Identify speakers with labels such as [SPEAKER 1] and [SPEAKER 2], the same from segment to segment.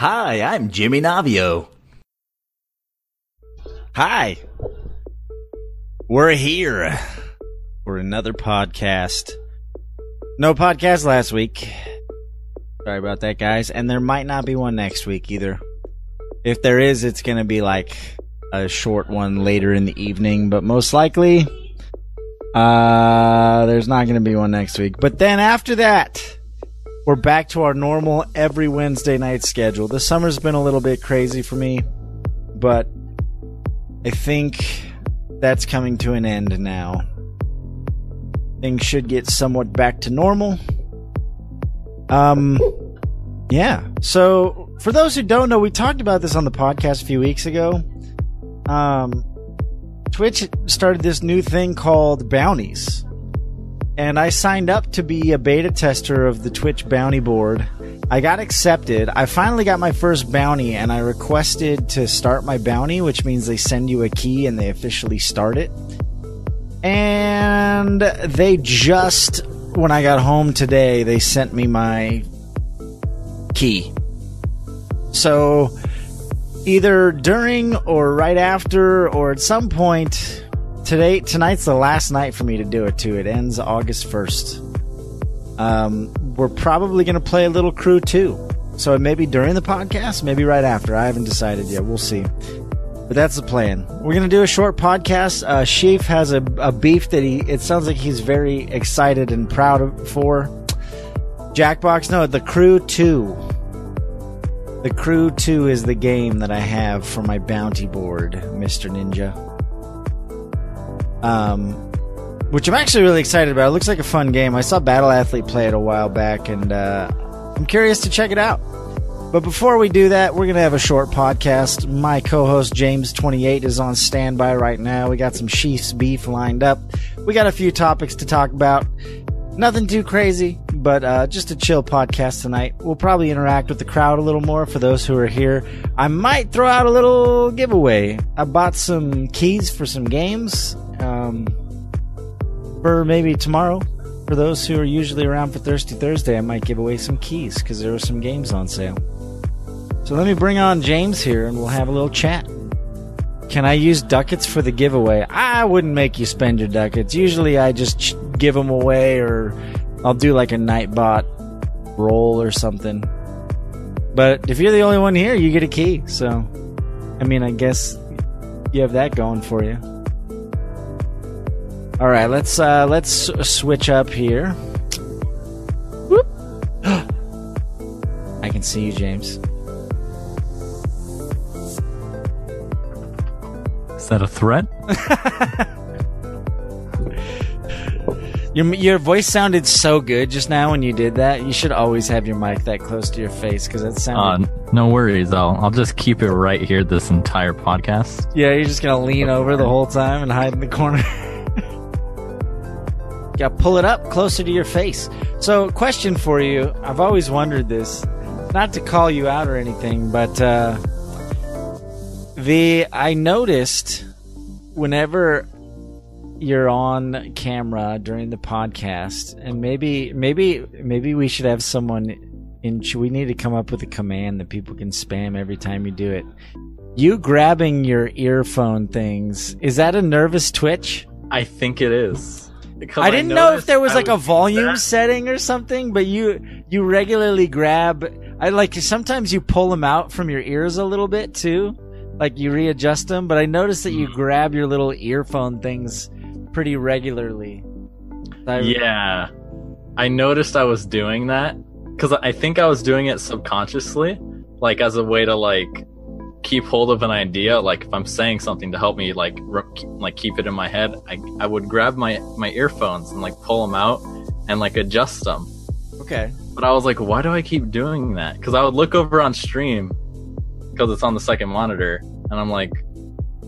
[SPEAKER 1] Hi, I'm Jimmy Navio.
[SPEAKER 2] Hi. We're here for another podcast. No podcast last week. Sorry about that, guys. And there might not be one next week either. If there is, it's going to be like a short one later in the evening, but most likely, uh, there's not going to be one next week. But then after that, we're back to our normal every Wednesday night schedule. The summer's been a little bit crazy for me, but I think that's coming to an end now. Things should get somewhat back to normal. Um, yeah. So, for those who don't know, we talked about this on the podcast a few weeks ago. Um, Twitch started this new thing called bounties. And I signed up to be a beta tester of the Twitch bounty board. I got accepted. I finally got my first bounty and I requested to start my bounty, which means they send you a key and they officially start it. And they just, when I got home today, they sent me my key. So either during or right after or at some point today tonight's the last night for me to do it too. It ends August 1st. Um, we're probably going to play a little crew too. So maybe during the podcast, maybe right after. I haven't decided yet. We'll see. But that's the plan. We're going to do a short podcast. Uh, Sheaf has a, a beef that he, it sounds like he's very excited and proud of, for. Jackbox, no, the crew 2. The Crew 2 is the game that I have for my bounty board, Mr. Ninja. Um, which I'm actually really excited about. It looks like a fun game. I saw Battle Athlete play it a while back, and uh, I'm curious to check it out. But before we do that, we're going to have a short podcast. My co host, James28, is on standby right now. We got some Chiefs beef lined up. We got a few topics to talk about. Nothing too crazy, but uh, just a chill podcast tonight. We'll probably interact with the crowd a little more for those who are here. I might throw out a little giveaway. I bought some keys for some games um, for maybe tomorrow. For those who are usually around for Thirsty Thursday, I might give away some keys because there are some games on sale. So let me bring on James here and we'll have a little chat. Can I use ducats for the giveaway? I wouldn't make you spend your ducats. Usually I just give them away or I'll do like a Nightbot roll or something. But if you're the only one here, you get a key. So, I mean, I guess you have that going for you. All right, let's uh, let's switch up here. Whoop. I can see you, James.
[SPEAKER 3] Is that a threat?
[SPEAKER 2] Your your voice sounded so good just now when you did that. You should always have your mic that close to your face because it
[SPEAKER 3] Uh, no worries. I'll I'll just keep it right here this entire podcast.
[SPEAKER 2] yeah, you're just gonna lean over the whole time and hide in the corner. yeah, pull it up closer to your face. So, question for you. I've always wondered this, not to call you out or anything, but uh, the I noticed whenever you're on camera during the podcast and maybe maybe maybe we should have someone in we need to come up with a command that people can spam every time you do it you grabbing your earphone things is that a nervous twitch
[SPEAKER 3] I think it is. Because
[SPEAKER 2] i didn't know if there was
[SPEAKER 3] I
[SPEAKER 2] like a volume
[SPEAKER 3] that.
[SPEAKER 2] setting or something but you you regularly grab i like sometimes you pull them out from your ears a little bit too like you readjust them but i noticed that you
[SPEAKER 3] Hmm.
[SPEAKER 2] grab your little earphone things pretty regularly I-
[SPEAKER 3] Yeah, I noticed I was doing that because I think I was doing it subconsciously, like as a way to like keep hold of an idea. Like if I'm saying something to help me like re- like keep it in my head, I I would grab my my earphones and like pull them out and like adjust them.
[SPEAKER 2] okay
[SPEAKER 3] But I was like, why do I keep doing that? Because I would look over on stream because it's on the second monitor, and I'm like,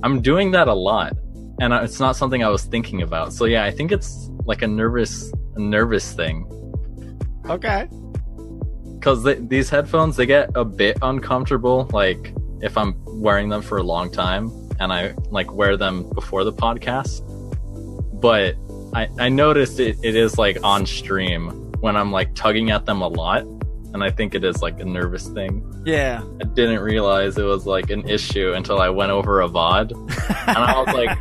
[SPEAKER 3] I'm doing that a lot, and it's not something I was thinking about. So yeah, I think it's like a nervous, a nervous thing.
[SPEAKER 2] okay
[SPEAKER 3] Because these headphones, they get a bit uncomfortable. Like if I'm wearing them for a long time, and I like wear them before the podcast. But I, I noticed it, it is like on stream when I'm like tugging at them a lot and I think it is like a nervous thing.
[SPEAKER 2] Yeah.
[SPEAKER 3] I didn't realize it was like an issue until I went over a VOD, and I was like,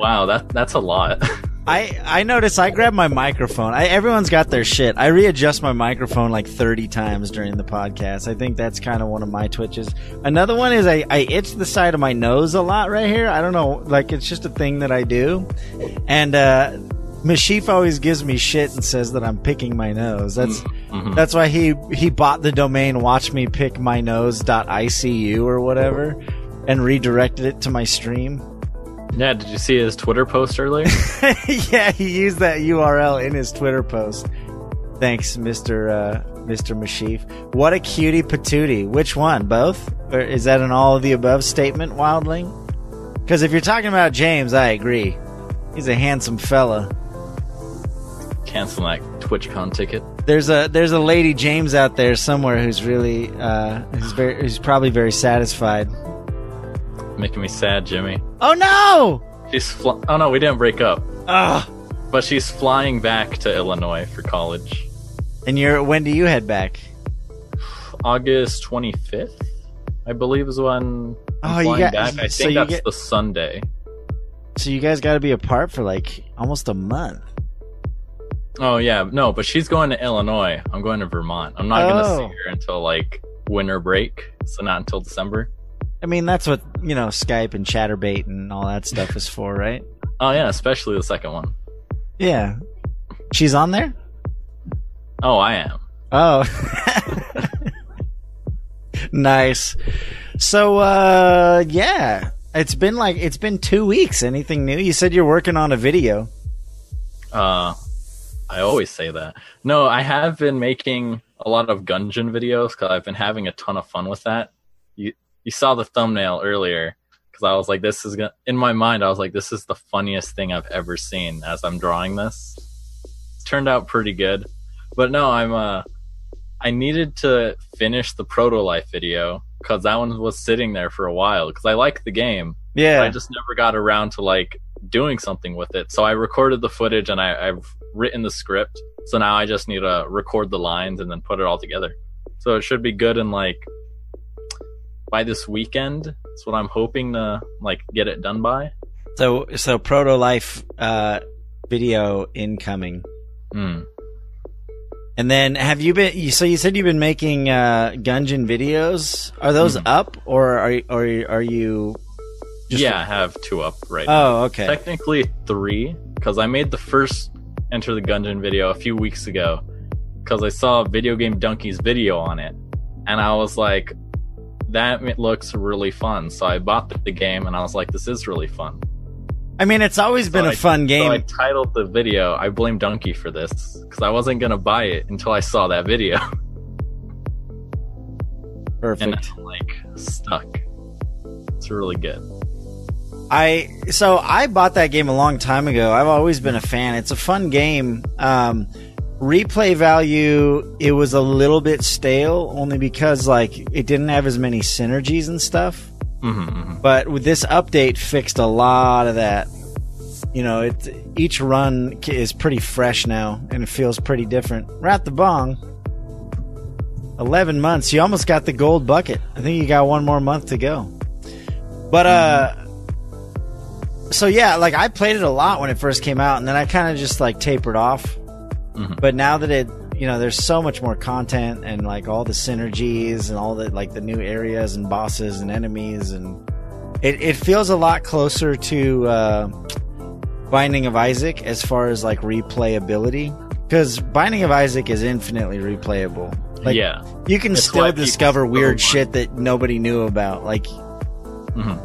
[SPEAKER 3] "Wow, that that's a lot."
[SPEAKER 2] I I notice I grab my microphone. I, everyone's got their shit. I readjust my microphone like thirty times during the podcast. I think that's kind of one of my twitches. Another one is I, I itch the side of my nose a lot right here. I don't know, like it's just a thing that I do. And uh Mashif always gives me shit and says that I'm picking my nose. That's
[SPEAKER 3] Mhm.
[SPEAKER 2] that's why he he bought the domain watch me pick my nose.icu or whatever and redirected it to my stream.
[SPEAKER 3] Yeah, did you see his Twitter post earlier?
[SPEAKER 2] yeah, he used that URL in his Twitter post. Thanks, Mister uh, Mister Mashif. What a cutie patootie. Which one? Both? Or is that an all of the above statement, Wildling? Because if you're talking about James, I agree. He's a handsome fella.
[SPEAKER 3] Cancel that TwitchCon ticket.
[SPEAKER 2] There's a there's a lady James out there somewhere who's really uh, who's very who's probably very satisfied.
[SPEAKER 3] Making me sad, Jimmy.
[SPEAKER 2] Oh no!
[SPEAKER 3] She's fl- oh no, we didn't break up,
[SPEAKER 2] Ugh.
[SPEAKER 3] but she's flying back to Illinois for college,
[SPEAKER 2] And you're when do you head back?
[SPEAKER 3] August twenty fifth, I believe is when I'm
[SPEAKER 2] Oh, you
[SPEAKER 3] flying
[SPEAKER 2] got-
[SPEAKER 3] back. I
[SPEAKER 2] so
[SPEAKER 3] think that's
[SPEAKER 2] get-
[SPEAKER 3] the Sunday.
[SPEAKER 2] So you guys got to be apart for like almost a month.
[SPEAKER 3] Oh yeah, no, but she's going to Illinois. I'm going to Vermont. I'm not gonna
[SPEAKER 2] Oh.
[SPEAKER 3] see her until like winter break, so not until December.
[SPEAKER 2] I mean, that's what you know, Skype and Chaturbate and all that stuff is for, right?
[SPEAKER 3] Oh yeah, especially the second one.
[SPEAKER 2] Yeah. She's on there.
[SPEAKER 3] Oh, I am.
[SPEAKER 2] Oh, nice. So, uh, yeah, it's been like it's been two weeks. Anything new? You said you're working on a video.
[SPEAKER 3] Uh, I always say that. No, I have been making a lot of Gungeon videos because I've been having a ton of fun with that. You saw the thumbnail earlier because I was like, this is gonna. In my mind, I was like, this is the funniest thing I've ever seen as I'm drawing this. It's turned out pretty good, but no, I'm uh, I needed to finish the Proto Life video because that one was sitting there for a while because I like the game.
[SPEAKER 2] Yeah.
[SPEAKER 3] I just never got around to like doing something with it. So I recorded the footage and I, I've written the script. So now I just need to record the lines and then put it all together. So it should be good in like by this weekend. That's what I'm hoping to like get it done by.
[SPEAKER 2] so, so proto life uh, video incoming.
[SPEAKER 3] Mm.
[SPEAKER 2] And then have you been? you- So you said you've been making uh, Gungeon videos. Are those
[SPEAKER 3] Mhm.
[SPEAKER 2] up, or are or are you? just-
[SPEAKER 3] yeah, I have two up right now.
[SPEAKER 2] Oh, okay.
[SPEAKER 3] Technically three, because I made the first Enter the Gungeon video a few weeks ago, because I saw Video Game Dunkey's video on it, and I was like, that looks really fun. So I bought the, game, and I was like, this is really fun.
[SPEAKER 2] I mean, it's always been
[SPEAKER 3] So
[SPEAKER 2] a
[SPEAKER 3] I-
[SPEAKER 2] fun game.
[SPEAKER 3] So I titled the video, I blame Dunkey for this, because I wasn't going to buy it until I saw that video, and
[SPEAKER 2] Perfect.
[SPEAKER 3] I'm like, stuck. It's really good.
[SPEAKER 2] I so I bought that game a long time ago. I've always been a fan. It's a fun game. Um, replay value it was a little bit stale only because like it didn't have as many synergies and stuff.
[SPEAKER 3] hmm hmm
[SPEAKER 2] But with this update, fixed a lot of that. You know, it each run is pretty fresh now, and it feels pretty different. Rat the bong. Eleven months. You almost got the gold bucket. I think you got one more month to go. But uh, so yeah, like I played it a lot when it first came out, and then I kind of just like tapered off.
[SPEAKER 3] Mhm.
[SPEAKER 2] But now that it, you know, there's so much more content and like all the synergies and all the like the new areas and bosses and enemies and it, it feels a lot closer to uh, Binding of Isaac as far as like replayability. Because Binding of Isaac is infinitely replayable. Like
[SPEAKER 3] yeah.
[SPEAKER 2] you can still discover weird shit that nobody knew about. Like
[SPEAKER 3] hmm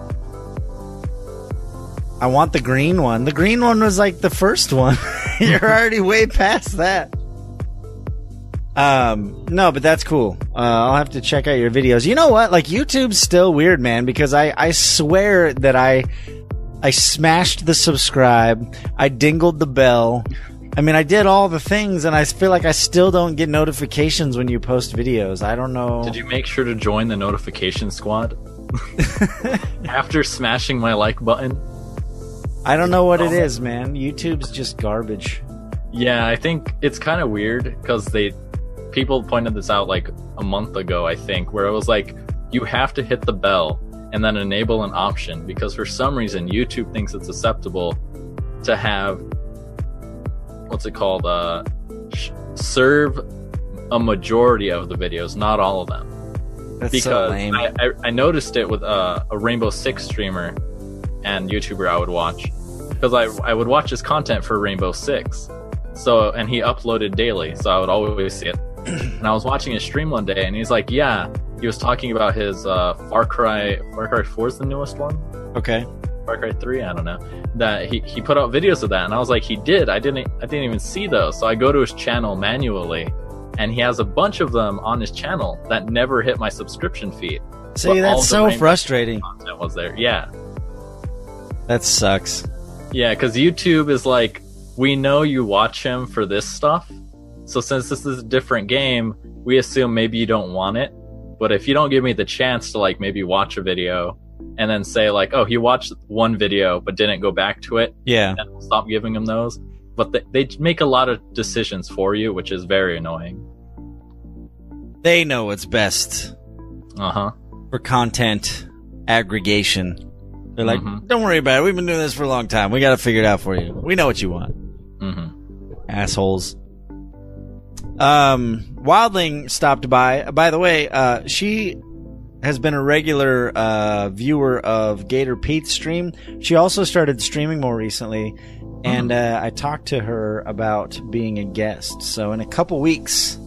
[SPEAKER 2] I want the green one. The green one was like the first one. You're already way past that. Um, no, but that's cool. Uh, I'll have to check out your videos. You know what? Like YouTube's still weird, man, because I, I swear that I, I smashed the subscribe. I dingled the bell. I mean, I did all the things and I feel like I still don't get notifications when you post videos. I don't know.
[SPEAKER 3] Did you make sure to join the notification squad? After smashing my like button?
[SPEAKER 2] I don't know what it is, man. YouTube's just garbage.
[SPEAKER 3] Yeah, I think it's kind of weird because they people pointed this out like a month ago, I think, where it was like you have to hit the bell and then enable an option because for some reason YouTube thinks it's acceptable to have what's it called uh sh- serve a majority of the videos, not all of them.
[SPEAKER 2] That's
[SPEAKER 3] because
[SPEAKER 2] so lame.
[SPEAKER 3] I, I, I noticed it with uh, a Rainbow Six streamer and YouTuber I would watch because I I would watch his content for Rainbow Six, so and he uploaded daily, so I would always see it. and I was watching his stream one day, and he's like, "Yeah," he was talking about his uh, Far Cry Far Cry Four is the newest one.
[SPEAKER 2] okay.
[SPEAKER 3] Far Cry 3, I don't know. That he, he put out videos of that and I was like, he did. I didn't I didn't even see those. So I go to his channel manually and he has a bunch of them on his channel that never hit my subscription feed.
[SPEAKER 2] See, that's so frustrating.
[SPEAKER 3] Content was there. Yeah.
[SPEAKER 2] That sucks.
[SPEAKER 3] Yeah, because YouTube is like, we know you watch him for this stuff. So since this is a different game, we assume maybe you don't want it. But if you don't give me the chance to like maybe watch a video and then say like, oh, he watched one video but didn't go back to it,
[SPEAKER 2] Yeah.
[SPEAKER 3] then we'll stop giving him those. But they, they make a lot of decisions for you, which is very annoying.
[SPEAKER 2] They know what's best
[SPEAKER 3] Uh huh.
[SPEAKER 2] for content aggregation. They're like,
[SPEAKER 3] Mhm.
[SPEAKER 2] don't worry about it. We've been doing this for a long time. We got to figure it out for you. We know what you want.
[SPEAKER 3] hmm
[SPEAKER 2] assholes. Um, Wildling stopped by. By the way, uh, she has been a regular uh, viewer of Gator Pete's stream. She also started streaming more recently, and uh, I talked to her about being a guest. So in a couple weeks,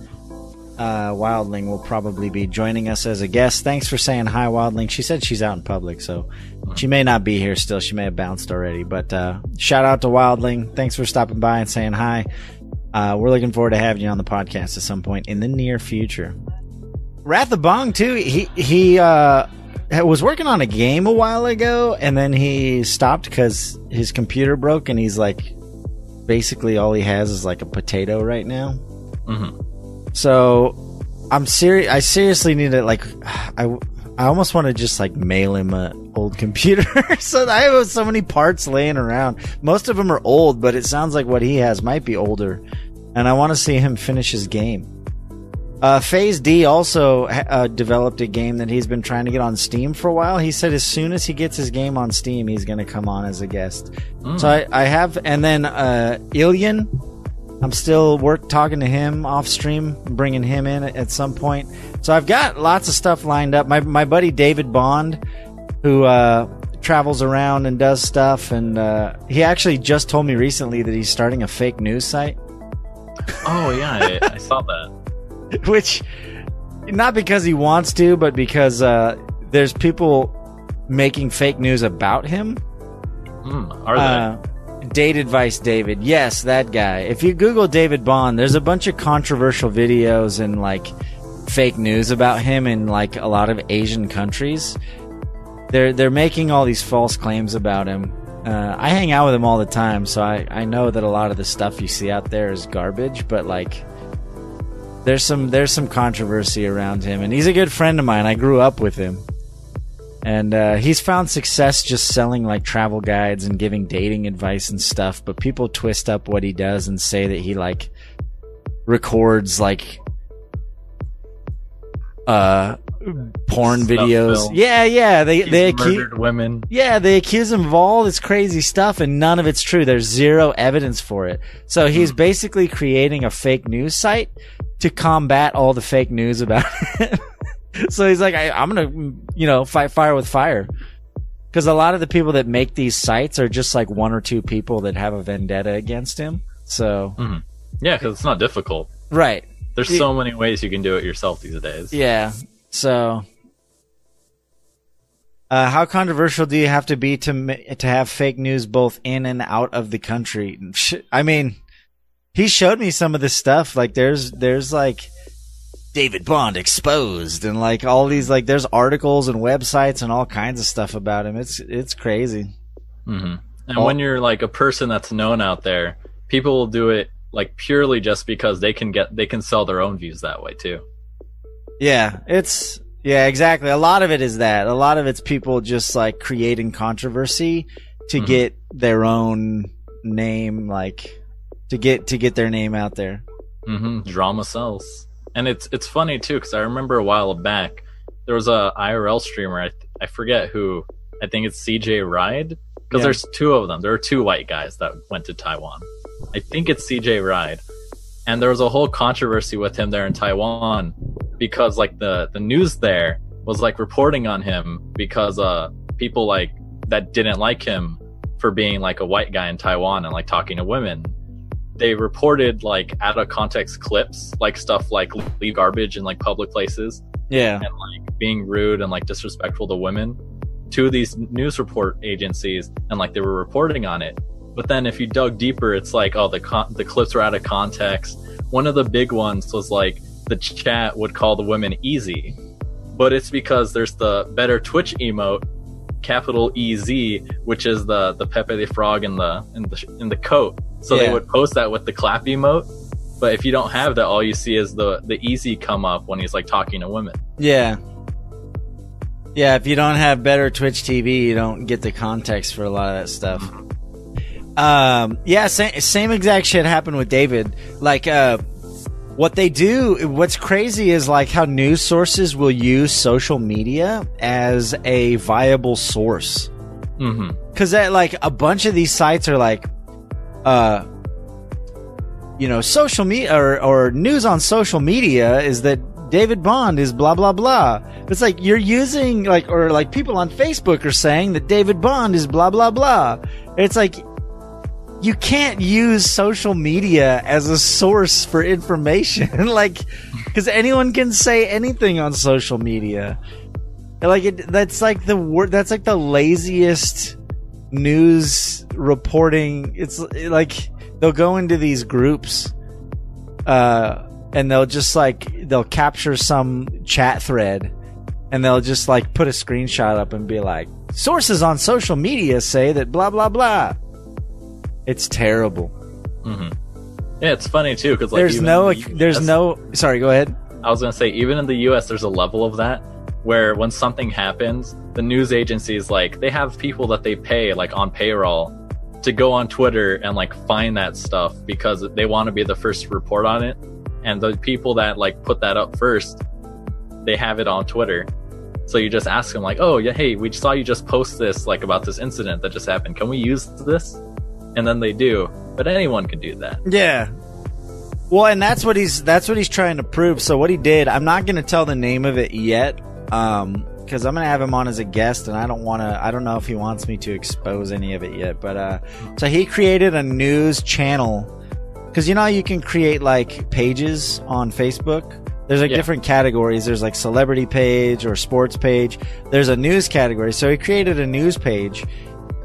[SPEAKER 2] uh, Wildling will probably be joining us as a guest. Thanks for saying hi, Wildling. She said she's out in public, so she may not be here still. She may have bounced already. But uh, shout out to Wildling. Thanks for stopping by and saying hi. Uh, we're looking forward to having you on the podcast at some point in the near future. Wrath of Bong too. He he uh, was working on a game a while ago, and then he stopped because his computer broke, and he's like, basically all he has is like a potato right now.
[SPEAKER 3] hmm
[SPEAKER 2] So I'm serious. I seriously need to like. I I almost want to just like mail him a old computer. so I have so many parts laying around. Most of them are old, but it sounds like what he has might be older. And I want to see him finish his game. Uh, Phase D also uh, developed a game that he's been trying to get on Steam for a while. He said as soon as he gets his game on Steam, he's going to come on as a guest. So I, I have, and then uh, Ilian, I'm still work talking to him off stream, bringing him in at, some point. So I've got lots of stuff lined up. My my buddy David Bond, who uh, travels around and does stuff, and uh, he actually just told me recently that he's starting a fake news site,
[SPEAKER 3] Oh yeah, I, I saw that.
[SPEAKER 2] which not because he wants to, but because uh, there's people making fake news about him.
[SPEAKER 3] Mm, are they?
[SPEAKER 2] Date advice, David. Yes, that guy. If you Google David Bond, there's a bunch of controversial videos and like fake news about him in like a lot of Asian countries. They're they're making all these false claims about him. Uh, I hang out with him all the time, so I, I know that a lot of the stuff you see out there is garbage. But like, there's some there's some controversy around him, and he's a good friend of mine. I grew up with him and uh, he's found success just selling like travel guides and giving dating advice and stuff but people twist up what he does and say that he like records like uh porn
[SPEAKER 3] Stuff
[SPEAKER 2] videos
[SPEAKER 3] film.
[SPEAKER 2] yeah yeah they
[SPEAKER 3] He's
[SPEAKER 2] they accuse
[SPEAKER 3] women.
[SPEAKER 2] yeah, they accuse him of all this crazy stuff and none of it's true. There's zero evidence for it. So he's basically creating a fake news site to combat all the fake news about it. so he's like, I, I'm gonna, you know, fight fire with fire. Cause a lot of the people that make these sites are just like one or two people that have a vendetta against him. So,
[SPEAKER 3] Yeah, because it's not difficult.
[SPEAKER 2] right.
[SPEAKER 3] There's so many ways you can do it yourself these days.
[SPEAKER 2] Yeah. So, uh, how controversial do you have to be to to have fake news both in and out of the country? I mean, he showed me some of this stuff. Like, there's there's like David Bond exposed, and like all these like there's articles and websites and all kinds of stuff about him. It's it's crazy.
[SPEAKER 3] hmm And
[SPEAKER 2] Oh.
[SPEAKER 3] when you're like a person that's known out there, people will do it like purely just because they can get they can sell their own views that way too.
[SPEAKER 2] Yeah, it's yeah, exactly. A lot of it is that. A lot of it's people just like creating controversy to
[SPEAKER 3] Mhm.
[SPEAKER 2] get their own name like to get to get their name out there.
[SPEAKER 3] hmm Drama sells. And it's it's funny too because I remember a while back there was a IRL streamer. I I forget who. I think it's CJayRide because
[SPEAKER 2] Yeah.
[SPEAKER 3] there's two of them. There are two white guys that went to Taiwan. I think it's CJayRide, and there was a whole controversy with him there in Taiwan because like the the news there was like reporting on him because uh people like that didn't like him for being like a white guy in Taiwan and like talking to women. They reported like out of context clips, like stuff like leave garbage in like public places.
[SPEAKER 2] Yeah.
[SPEAKER 3] and like being rude and like disrespectful to women to these news report agencies and like they were reporting on it. But then if you dug deeper it's like oh the con- the clips were out of context. One of the big ones was like the chat would call the women easy. But it's because there's the better twitch emote capital ez which is the the pepe the frog in the in the in the coat so
[SPEAKER 2] Yeah.
[SPEAKER 3] they would post that with the clap emote but if you don't have that all you see is the the easy come up when he's like talking to women
[SPEAKER 2] Yeah. Yeah, if you don't have better Twitch TV, you don't get the context for a lot of that stuff. Um, yeah, same, same exact shit happened with David. Like, uh, what they do, what's crazy is like how news sources will use social media as a viable source.
[SPEAKER 3] hmm
[SPEAKER 2] Cause that, like, a bunch of these sites are like, uh, you know, social media or, or news on social media is that David Bond is blah blah blah. It's like you're using like or like people on Facebook are saying that David Bond is blah blah blah. It's like you can't use social media as a source for information like cuz anyone can say anything on social media. Like it, that's like the word that's like the laziest news reporting. It's like they'll go into these groups uh and they'll just like they'll capture some chat thread and they'll just like put a screenshot up and be like sources on social media say that blah blah blah it's terrible
[SPEAKER 3] hmm Yeah, it's funny too because like
[SPEAKER 2] there's no
[SPEAKER 3] the
[SPEAKER 2] there's no sorry go ahead
[SPEAKER 3] I was gonna say even in the U.S. there's a level of that where when something happens, the news agencies like they have people that they pay like on payroll to go on Twitter and like find that stuff because they want to be the first to report on it, and the people that like put that up first, they have it on Twitter. So you just ask them like, "Oh yeah, hey, we saw you just post this like about this incident that just happened. Can we use this?" And then they do. But anyone can do that.
[SPEAKER 2] Yeah. Well, and that's what he's that's what he's trying to prove. So what he did, I'm not going to tell the name of it yet, um, because I'm going to have him on as a guest, and I don't want to. I don't know if he wants me to expose any of it yet. But uh, so he created a news channel because you know how you can create like pages on Facebook. There's like
[SPEAKER 3] Yeah.
[SPEAKER 2] different categories. There's like celebrity page or sports page. There's a news category. So he created a news page.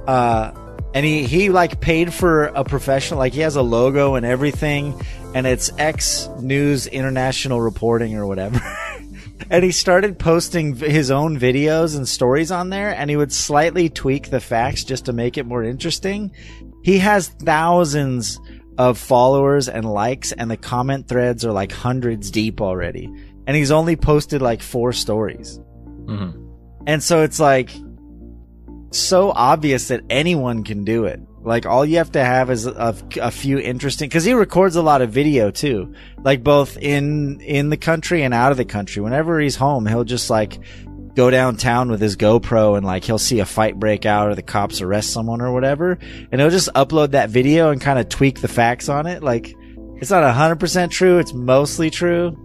[SPEAKER 2] Uh, and he, he like paid for a professional, like he has a logo and everything, and it's X News International Reporting or whatever. and he started posting his own videos and stories on there, and he would slightly tweak the facts just to make it more interesting. He has thousands of followers and likes, and the comment threads are like hundreds deep already. And he's only posted like four stories.
[SPEAKER 3] hmm
[SPEAKER 2] And so it's like so obvious that anyone can do it. Like all you have to have is a, a few interesting cuz he records a lot of video too. Like both in in the country and out of the country. Whenever he's home, he'll just like go downtown with his GoPro and like he'll see a fight break out or the cops arrest someone or whatever, and he'll just upload that video and kind of tweak the facts on it. Like it's not 100% true, it's mostly true.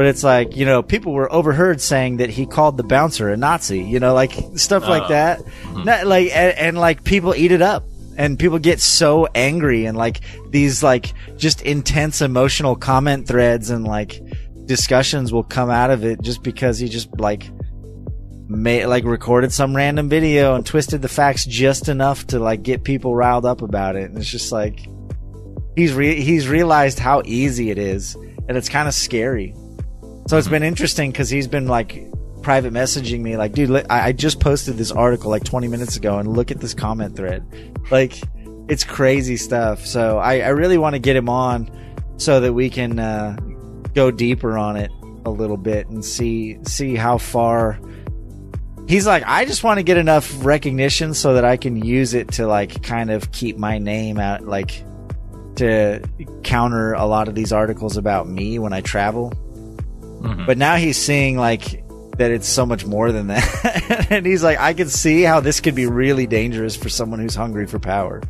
[SPEAKER 2] But it's like, you know, people were overheard saying that he called the bouncer a Nazi, you know, like stuff like
[SPEAKER 3] Oh.
[SPEAKER 2] that. Hmm. Not like, and, and like people eat it up and people get so angry and like these like just intense emotional comment threads and like discussions will come out of it just because he just like made, like recorded some random video and twisted the facts just enough to like get people riled up about it. And it's just like, he's re- he's realized how easy it is and it's kind of scary. So it's been interesting because he's been like private messaging me, like, dude, I-, I just posted this article like 20 minutes ago, and look at this comment thread. Like, it's crazy stuff. So I, I really want to get him on so that we can uh, go deeper on it a little bit and see see how far. He's like, I just want to get enough recognition so that I can use it to like kind of keep my name out, like to counter a lot of these articles about me when I travel.
[SPEAKER 3] Mhm.
[SPEAKER 2] But now he's seeing like that it's so much more than that. and he's like, I can see how this could be really dangerous for someone who's hungry for power.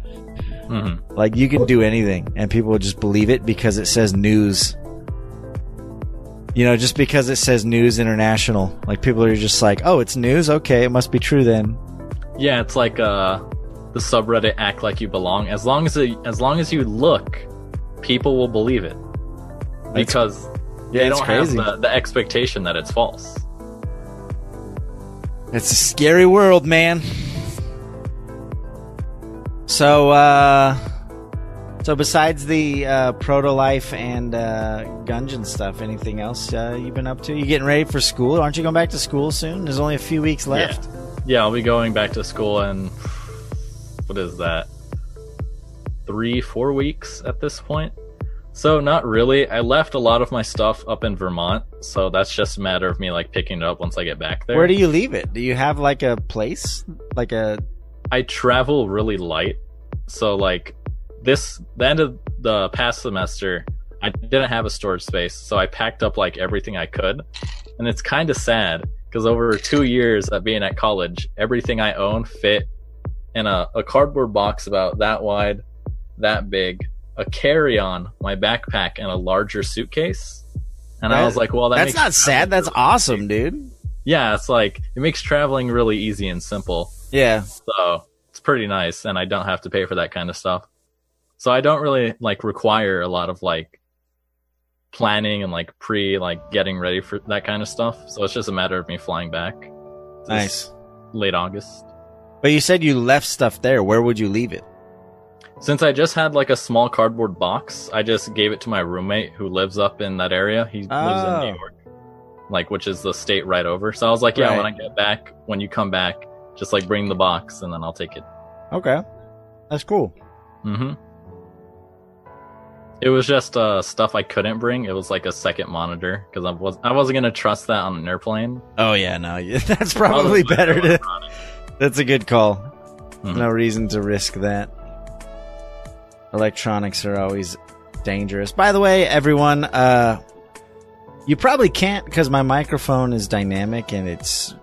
[SPEAKER 3] Mhm.
[SPEAKER 2] Like you can do anything and people will just believe it because it says news. You know, just because it says news international. Like people are just like, "Oh, it's news. Okay, it must be true then."
[SPEAKER 3] Yeah, it's like uh, the subreddit "Act Like You Belong." As long as it, as long as you look, people will believe it because
[SPEAKER 2] Yeah,
[SPEAKER 3] they
[SPEAKER 2] it's
[SPEAKER 3] don't
[SPEAKER 2] crazy.
[SPEAKER 3] have the, the expectation that it's false.
[SPEAKER 2] It's a scary world, man. So, uh, so besides the uh, proto life and uh, Gungeon stuff, anything else uh, you've been up to? You getting ready for school? Aren't you going back to school soon? There's only a few weeks left.
[SPEAKER 3] Yeah, I'll be going back to school in what is that? Three, four weeks at this point. So not really. I left a lot of my stuff up in Vermont, so that's just a matter of me like picking it up once I get back there.
[SPEAKER 2] Where do you leave it? Do you have like a place, like a?
[SPEAKER 3] I travel really light. So like this the end of the past semester, I didn't have a storage space, so I packed up like everything I could. And it's kind of sad because over 2 years of being at college, everything I own fit in a, a cardboard box about that wide, that big, a carry-on, my backpack and a larger suitcase. And I was like, well that
[SPEAKER 2] That's not sad. That's
[SPEAKER 3] really
[SPEAKER 2] awesome,
[SPEAKER 3] easy.
[SPEAKER 2] dude.
[SPEAKER 3] Yeah, it's like it makes traveling really easy and simple.
[SPEAKER 2] Yeah.
[SPEAKER 3] So it's pretty nice, and I don't have to pay for that kind of stuff. So I don't really like require a lot of like planning and like pre like getting ready for that kind of stuff. So it's just a matter of me flying back.
[SPEAKER 2] Nice.
[SPEAKER 3] Late August.
[SPEAKER 2] But you said you left stuff there. Where would you leave it?
[SPEAKER 3] Since I just had like a small cardboard box, I just gave it to my roommate who lives up in that area. He lives in
[SPEAKER 2] Oh.
[SPEAKER 3] New York, like which is the state right over. So I was like, yeah,
[SPEAKER 2] Right.
[SPEAKER 3] when I get back, when you come back, just like bring the box and then I'll take it.
[SPEAKER 2] Okay. That's cool.
[SPEAKER 3] Mm-hmm. It was just uh, stuff I couldn't bring. It was like a second monitor because I was I wasn't gonna trust that on an airplane.
[SPEAKER 2] Oh yeah, no, that's probably better to. That's a good call.
[SPEAKER 3] Mhm.
[SPEAKER 2] No reason to risk that. Electronics are always dangerous. By the way, everyone, uh, you probably can't because my microphone is dynamic and it's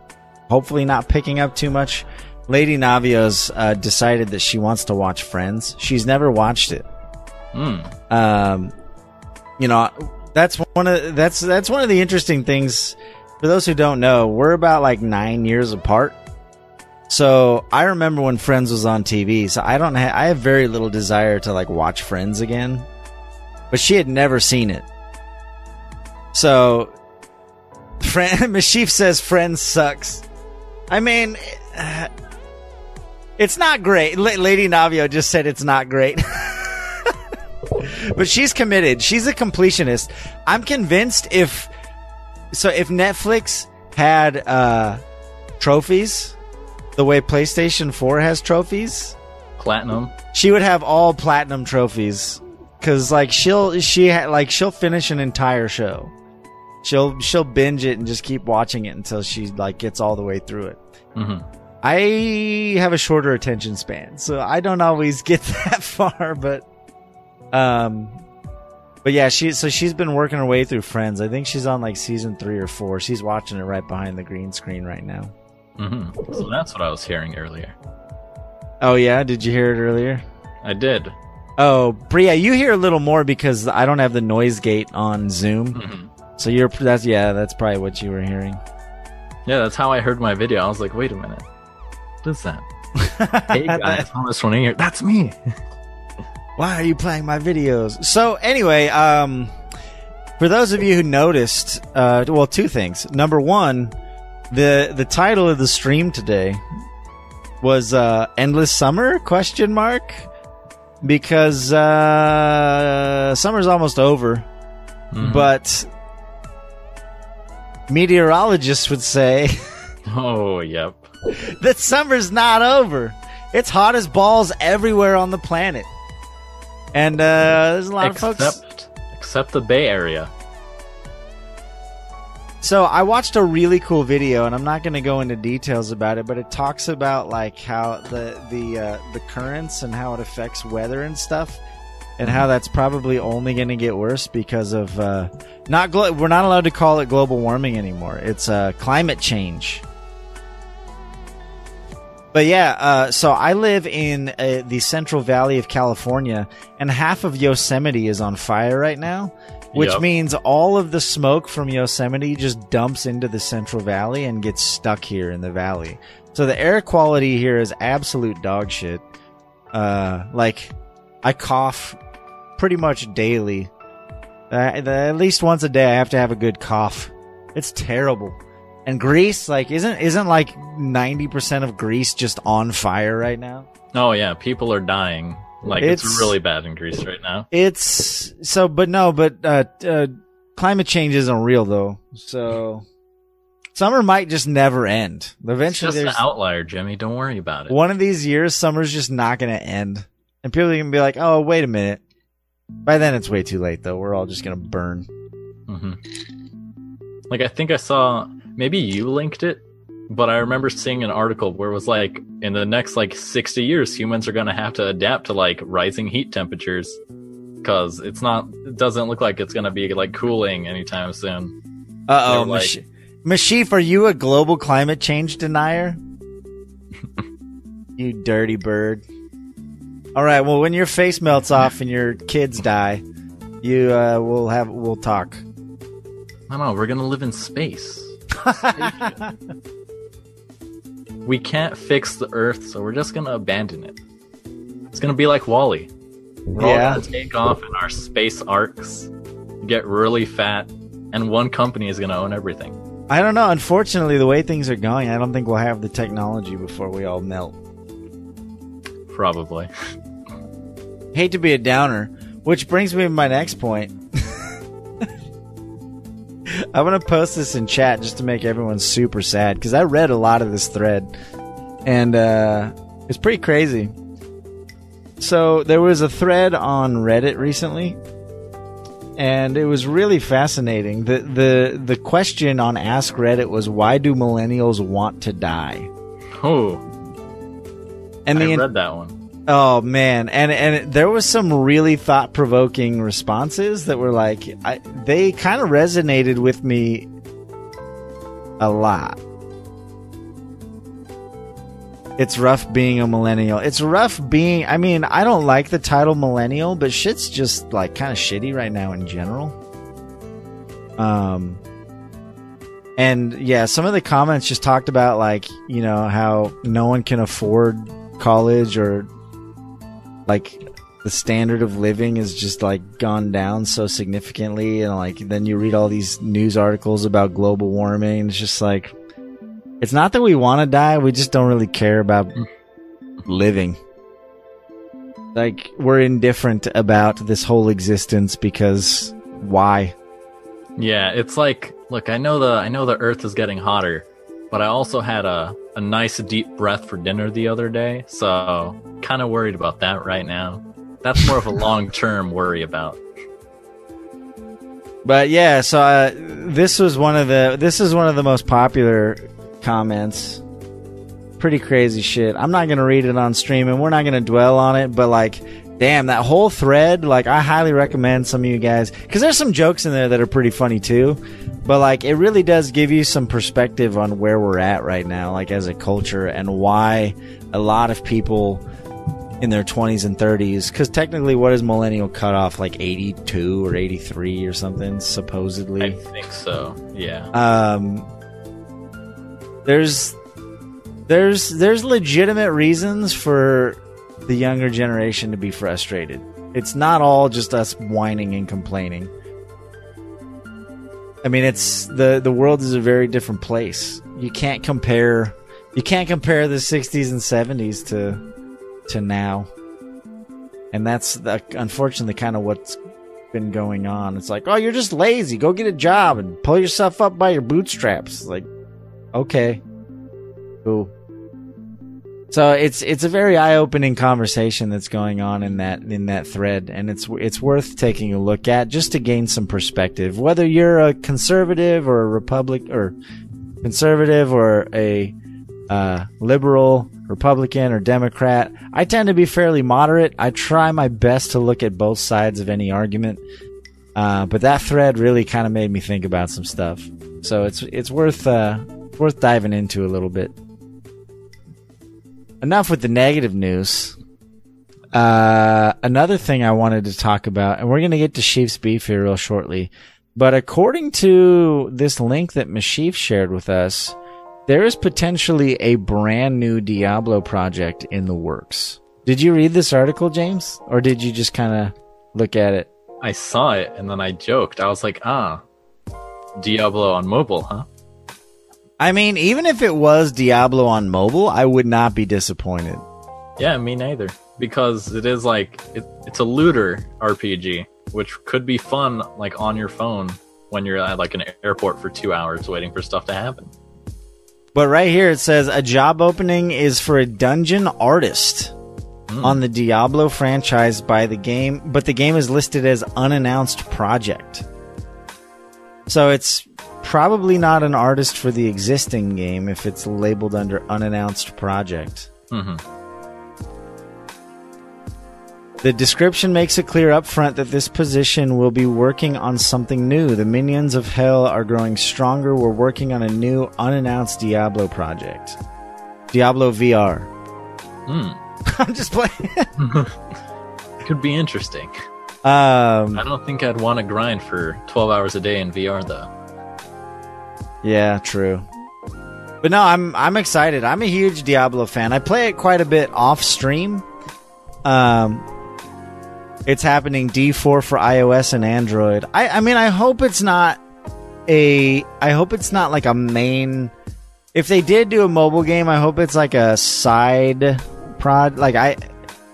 [SPEAKER 2] hopefully not picking up too much. Lady Navios uh, decided that she wants to watch Friends. She's never watched it.
[SPEAKER 3] Mm.
[SPEAKER 2] Um, you know, that's one of that's that's one of the interesting things. For those who don't know, we're about like nine years apart. So I remember when Friends was on TV. So I don't ha- I have very little desire to like watch Friends again. But she had never seen it. So, friend Mashif says Friends sucks. I mean, it's not great. La- Lady Navio just said it's not great. but she's committed. She's a completionist. I'm convinced if so if Netflix had uh trophies the way PlayStation 4 has trophies,
[SPEAKER 3] Platinum.
[SPEAKER 2] she would have all platinum trophies cuz like she'll she ha- like she'll finish an entire show. She'll she'll binge it and just keep watching it until she like gets all the way through it.
[SPEAKER 3] hmm
[SPEAKER 2] I have a shorter attention span, so I don't always get that far, but um but yeah, she so she's been working her way through Friends. I think she's on like season 3 or 4. She's watching it right behind the green screen right now.
[SPEAKER 3] Hmm So that's what I was hearing earlier.
[SPEAKER 2] Oh yeah, did you hear it earlier?
[SPEAKER 3] I did.
[SPEAKER 2] Oh, Bria, you hear a little more because I don't have the noise gate on Zoom.
[SPEAKER 3] hmm
[SPEAKER 2] So you're that's yeah, that's probably what you were hearing.
[SPEAKER 3] Yeah, that's how I heard my video. I was like, wait a minute, what is that? Hey guys, I'm just running here. That's me.
[SPEAKER 2] Why are you playing my videos? So anyway, um, for those of you who noticed, uh, well, two things. Number one, the the title of the stream today was uh, "Endless Summer?" question mark because uh, summer's almost over,
[SPEAKER 3] Mhm.
[SPEAKER 2] but meteorologists would say
[SPEAKER 3] oh, yep.
[SPEAKER 2] that summer's not over. It's hot as balls everywhere on the planet. And uh, there's a lot of folks.
[SPEAKER 3] Except, except the Bay Area.
[SPEAKER 2] So I watched a really cool video, and I'm not going to go into details about it, but it talks about like how the the uh, the currents and how it affects weather and stuff. and how that's probably only going to get worse because of uh, not glo- we're not allowed to call it global warming anymore. It's uh, climate change. But yeah, uh, so I live in uh, the Central Valley of California, and half of Yosemite is on fire right now, which
[SPEAKER 3] Yep.
[SPEAKER 2] means all of the smoke from Yosemite just dumps into the Central Valley and gets stuck here in the valley. So the air quality here is absolute dog shit. Uh, like, I cough pretty much daily. Uh, the- at least once a day, I have to have a good cough. It's terrible. And Greece, like, isn't isn't like ninety percent of Greece just on fire right now?
[SPEAKER 3] Oh yeah, people are dying. Like it's,
[SPEAKER 2] It's-
[SPEAKER 3] really bad in Greece right now.
[SPEAKER 2] It's so, but no, but uh, uh, climate change isn't real though. So summer might just never end.
[SPEAKER 3] It's
[SPEAKER 2] Eventually,
[SPEAKER 3] just an outlier, Jimmy. Don't worry about it.
[SPEAKER 2] one of these years, summer's just not going to end, and people are going to be like, "Oh, wait a minute." By then, it's way too late though. We're all just going to burn.
[SPEAKER 3] hmm Like I think I saw maybe you linked it, but I remember seeing an article where it was like in the next like 60 years humans are going to have to adapt to like rising heat temperatures cuz it's not it doesn't look like it's going to be like cooling anytime soon.
[SPEAKER 2] Uh oh,
[SPEAKER 3] They're like-
[SPEAKER 2] Mash- Mashif, are you a global climate change denier? you dirty bird. All right. Well, when your face melts off and your kids die, you uh, will have we'll talk.
[SPEAKER 3] I don't know, we're going to live in space. We can't fix the earth, so we're just to abandon it. It's to be like WALL-E. We're
[SPEAKER 2] Yeah.
[SPEAKER 3] all to take off in our space arks, get really fat, and one company is to own everything.
[SPEAKER 2] I don't know. Unfortunately, the way things are going, I don't think we'll have the technology before we all melt.
[SPEAKER 3] Probably.
[SPEAKER 2] Hate to be a downer, which brings me to my next point. I'm gonna post this in chat just to make everyone super sad because I read a lot of this thread, and uh, it's pretty crazy. So there was a thread on Reddit recently, and it was really fascinating. the the The question on Ask Reddit was, "Why do millennials want to die?"
[SPEAKER 3] Oh,
[SPEAKER 2] And
[SPEAKER 3] I
[SPEAKER 2] the
[SPEAKER 3] read that one.
[SPEAKER 2] Oh man, and and there was some really thought provoking responses that were like, I, they kind of resonated with me a lot. It's rough being a millennial. It's rough being. I mean, I don't like the title millennial, but shit's just like kind of shitty right now in general. Um, and yeah, some of the comments just talked about like you know how no one can afford college or like the standard of living is just like gone down so significantly and like then you read all these news articles about global warming it's just like it's not that we want to die we just don't really care about living. Like we're indifferent about this whole existence because why?
[SPEAKER 3] Yeah, it's like, look, I know the I know the Earth is getting hotter, but I also had a a nice deep breath for dinner the other day, so kind of worried about that right now. That's more of a long term worry about.
[SPEAKER 2] But yeah, so uh, this was one of the this is one of the most popular comments. Pretty crazy shit. I'm not gonna read it on stream, and we're not gonna dwell on it. But like, damn, that whole thread. Like, I highly recommend some of you guys because there's some jokes in there that are pretty funny too. But like, it really does give you some perspective on where we're at right now, like as a culture, and why a lot of people in their 20s and 30s because technically what is millennial cutoff like 82 or 83 or something supposedly?
[SPEAKER 3] I think so. Yeah.
[SPEAKER 2] um there's there's there's legitimate reasons for the younger generation to be frustrated. It's not all just us whining and complaining. I mean it's the the world is a very different place. You can't compare you can't compare the 60s and 70s to to now. And that's the, unfortunately kind of what's been going on. It's like oh you're just lazy. Go get a job and pull yourself up by your bootstraps. Like okay. Cool so it's it's a very eye-opening conversation that's going on in that in that thread and it's it's worth taking a look at just to gain some perspective whether you're a conservative or a republic or conservative or a uh, liberal Republican or Democrat. I tend to be fairly moderate. I try my best to look at both sides of any argument. Uh, but that thread really kind of made me think about some stuff. So it's it's worth uh, worth diving into a little bit. Enough with the negative news. Uh, another thing I wanted to talk about, and we're going to get to Sheaf's beef here real shortly. But according to this link that Mashif shared with us, there is potentially a brand new Diablo project in the works. Did you read this article, James? Or did you just kind of look at it?
[SPEAKER 3] I saw it and then I joked. I was like, ah, Diablo on mobile, huh?
[SPEAKER 2] I mean, even if it was Diablo on mobile, I would not be disappointed.
[SPEAKER 3] Yeah, me neither. Because it is like, it, it's a looter RPG, which could be fun, like on your phone when you're at like an airport for two hours waiting for stuff to happen.
[SPEAKER 2] But right here it says a job opening is for a dungeon artist mm. on the Diablo franchise by the game, but the game is listed as unannounced project. So it's probably not an artist for the existing game if it's labeled under unannounced project.
[SPEAKER 3] Mm-hmm.
[SPEAKER 2] The description makes it clear up front that this position will be working on something new. The minions of hell are growing stronger. We're working on a new unannounced Diablo project. Diablo VR.
[SPEAKER 3] Hmm.
[SPEAKER 2] I'm just playing.
[SPEAKER 3] Could be interesting.
[SPEAKER 2] Um,
[SPEAKER 3] I don't think I'd want to grind for 12 hours a day in VR though.
[SPEAKER 2] Yeah, true. But no, I'm I'm excited. I'm a huge Diablo fan. I play it quite a bit off stream. Um, it's happening D4 for iOS and Android. I, I mean, I hope it's not a. I hope it's not like a main. If they did do a mobile game, I hope it's like a side prod. Like I,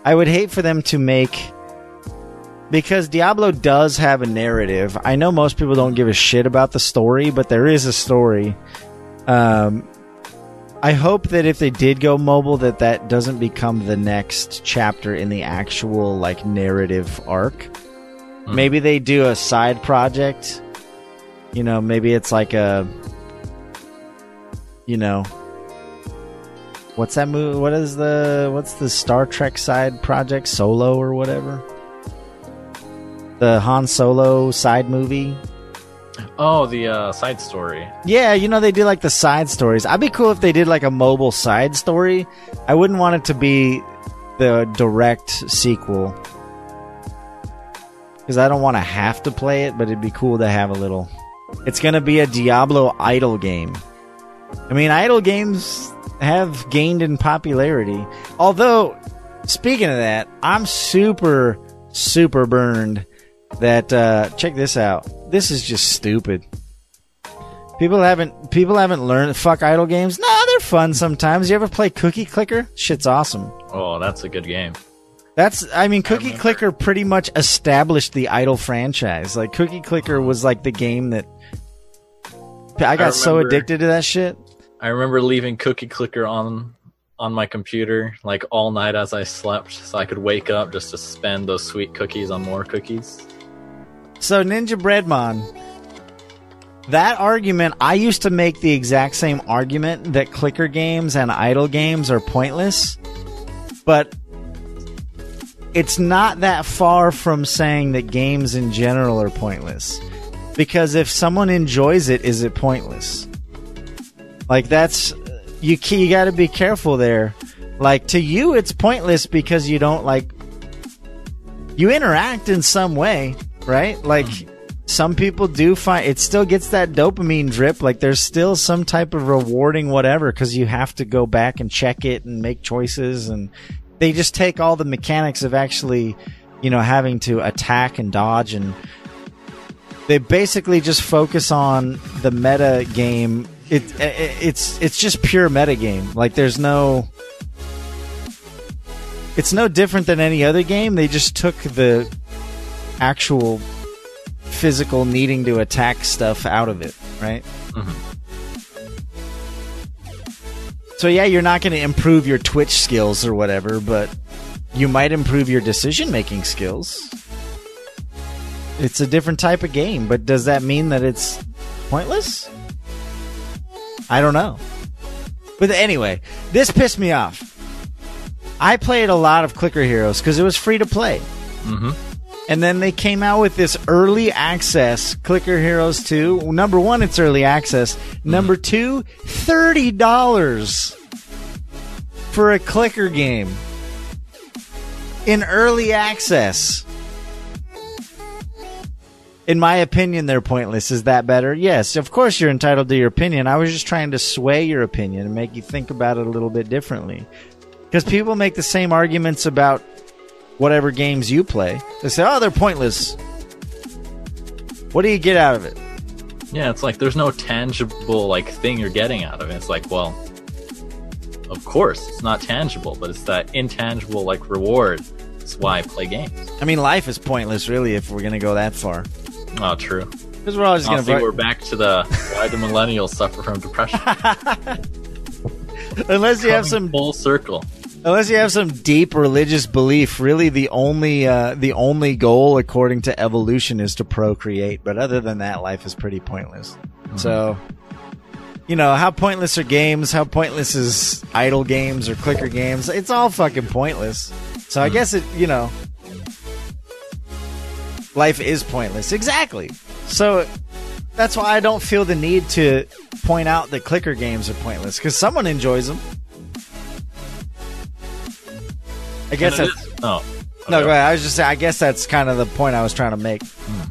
[SPEAKER 2] I would hate for them to make because Diablo does have a narrative. I know most people don't give a shit about the story, but there is a story. Um, I hope that if they did go mobile, that that doesn't become the next chapter in the actual like narrative arc. Mm. Maybe they do a side project. You know, maybe it's like a, you know, what's that movie? What is the what's the Star Trek side project? Solo or whatever. The Han Solo side movie.
[SPEAKER 3] Oh, the uh, side story.
[SPEAKER 2] Yeah, you know they do like the side stories. I'd be cool if they did like a mobile side story. I wouldn't want it to be the direct sequel because I don't want to have to play it, but it'd be cool to have a little. It's gonna be a Diablo idle game. I mean, idle games have gained in popularity. Although, speaking of that, I'm super, super burned that uh, check this out. This is just stupid. People haven't people haven't learned fuck idle games. No, they're fun sometimes. You ever play Cookie Clicker? Shit's awesome.
[SPEAKER 3] Oh, that's a good game.
[SPEAKER 2] That's I mean Cookie I Clicker pretty much established the idle franchise. Like Cookie Clicker was like the game that I got I remember, so addicted to that shit.
[SPEAKER 3] I remember leaving Cookie Clicker on on my computer like all night as I slept so I could wake up just to spend those sweet cookies on more cookies.
[SPEAKER 2] So Ninja Breadmon, that argument, I used to make the exact same argument that clicker games and idle games are pointless, but it's not that far from saying that games in general are pointless. Because if someone enjoys it, is it pointless? Like that's you. You got to be careful there. Like to you, it's pointless because you don't like. You interact in some way, right? Like hmm. some people do find it still gets that dopamine drip. Like there's still some type of rewarding whatever because you have to go back and check it and make choices and they just take all the mechanics of actually, you know, having to attack and dodge and they basically just focus on the meta game. It, it it's it's just pure meta game. Like there's no it's no different than any other game. They just took the actual physical needing to attack stuff out of it, right? Mm-hmm. So yeah, you're not going to improve your Twitch skills or whatever, but you might improve your decision making skills. It's a different type of game, but does that mean that it's pointless? I don't know. But anyway, this pissed me off. I played a lot of Clicker Heroes because it was free to play.
[SPEAKER 3] Mm-hmm.
[SPEAKER 2] And then they came out with this early access Clicker Heroes 2. Number one, it's early access. Number mm-hmm. two, $30 for a clicker game in early access. In my opinion, they're pointless. Is that better? Yes, of course you're entitled to your opinion. I was just trying to sway your opinion and make you think about it a little bit differently. Because people make the same arguments about whatever games you play. They say, oh, they're pointless. What do you get out of it?
[SPEAKER 3] Yeah, it's like there's no tangible like thing you're getting out of it. It's like, well, of course, it's not tangible, but it's that intangible like reward. That's why I play games.
[SPEAKER 2] I mean, life is pointless, really, if we're going to go that far.
[SPEAKER 3] Oh, true.
[SPEAKER 2] Because we're
[SPEAKER 3] Oh,
[SPEAKER 2] going to.
[SPEAKER 3] we're back to the why do millennials suffer from depression?
[SPEAKER 2] unless you have some
[SPEAKER 3] full circle.
[SPEAKER 2] Unless you have some deep religious belief, really the only uh, the only goal according to evolution is to procreate. But other than that, life is pretty pointless. So, you know, how pointless are games? How pointless is idle games or clicker games? It's all fucking pointless. So I guess it, you know, life is pointless. Exactly. So that's why I don't feel the need to point out that clicker games are pointless because someone enjoys them. I guess that's
[SPEAKER 3] is- oh.
[SPEAKER 2] no. Go ahead. I was just saying. I guess that's kind of the point I was trying to make. Hmm.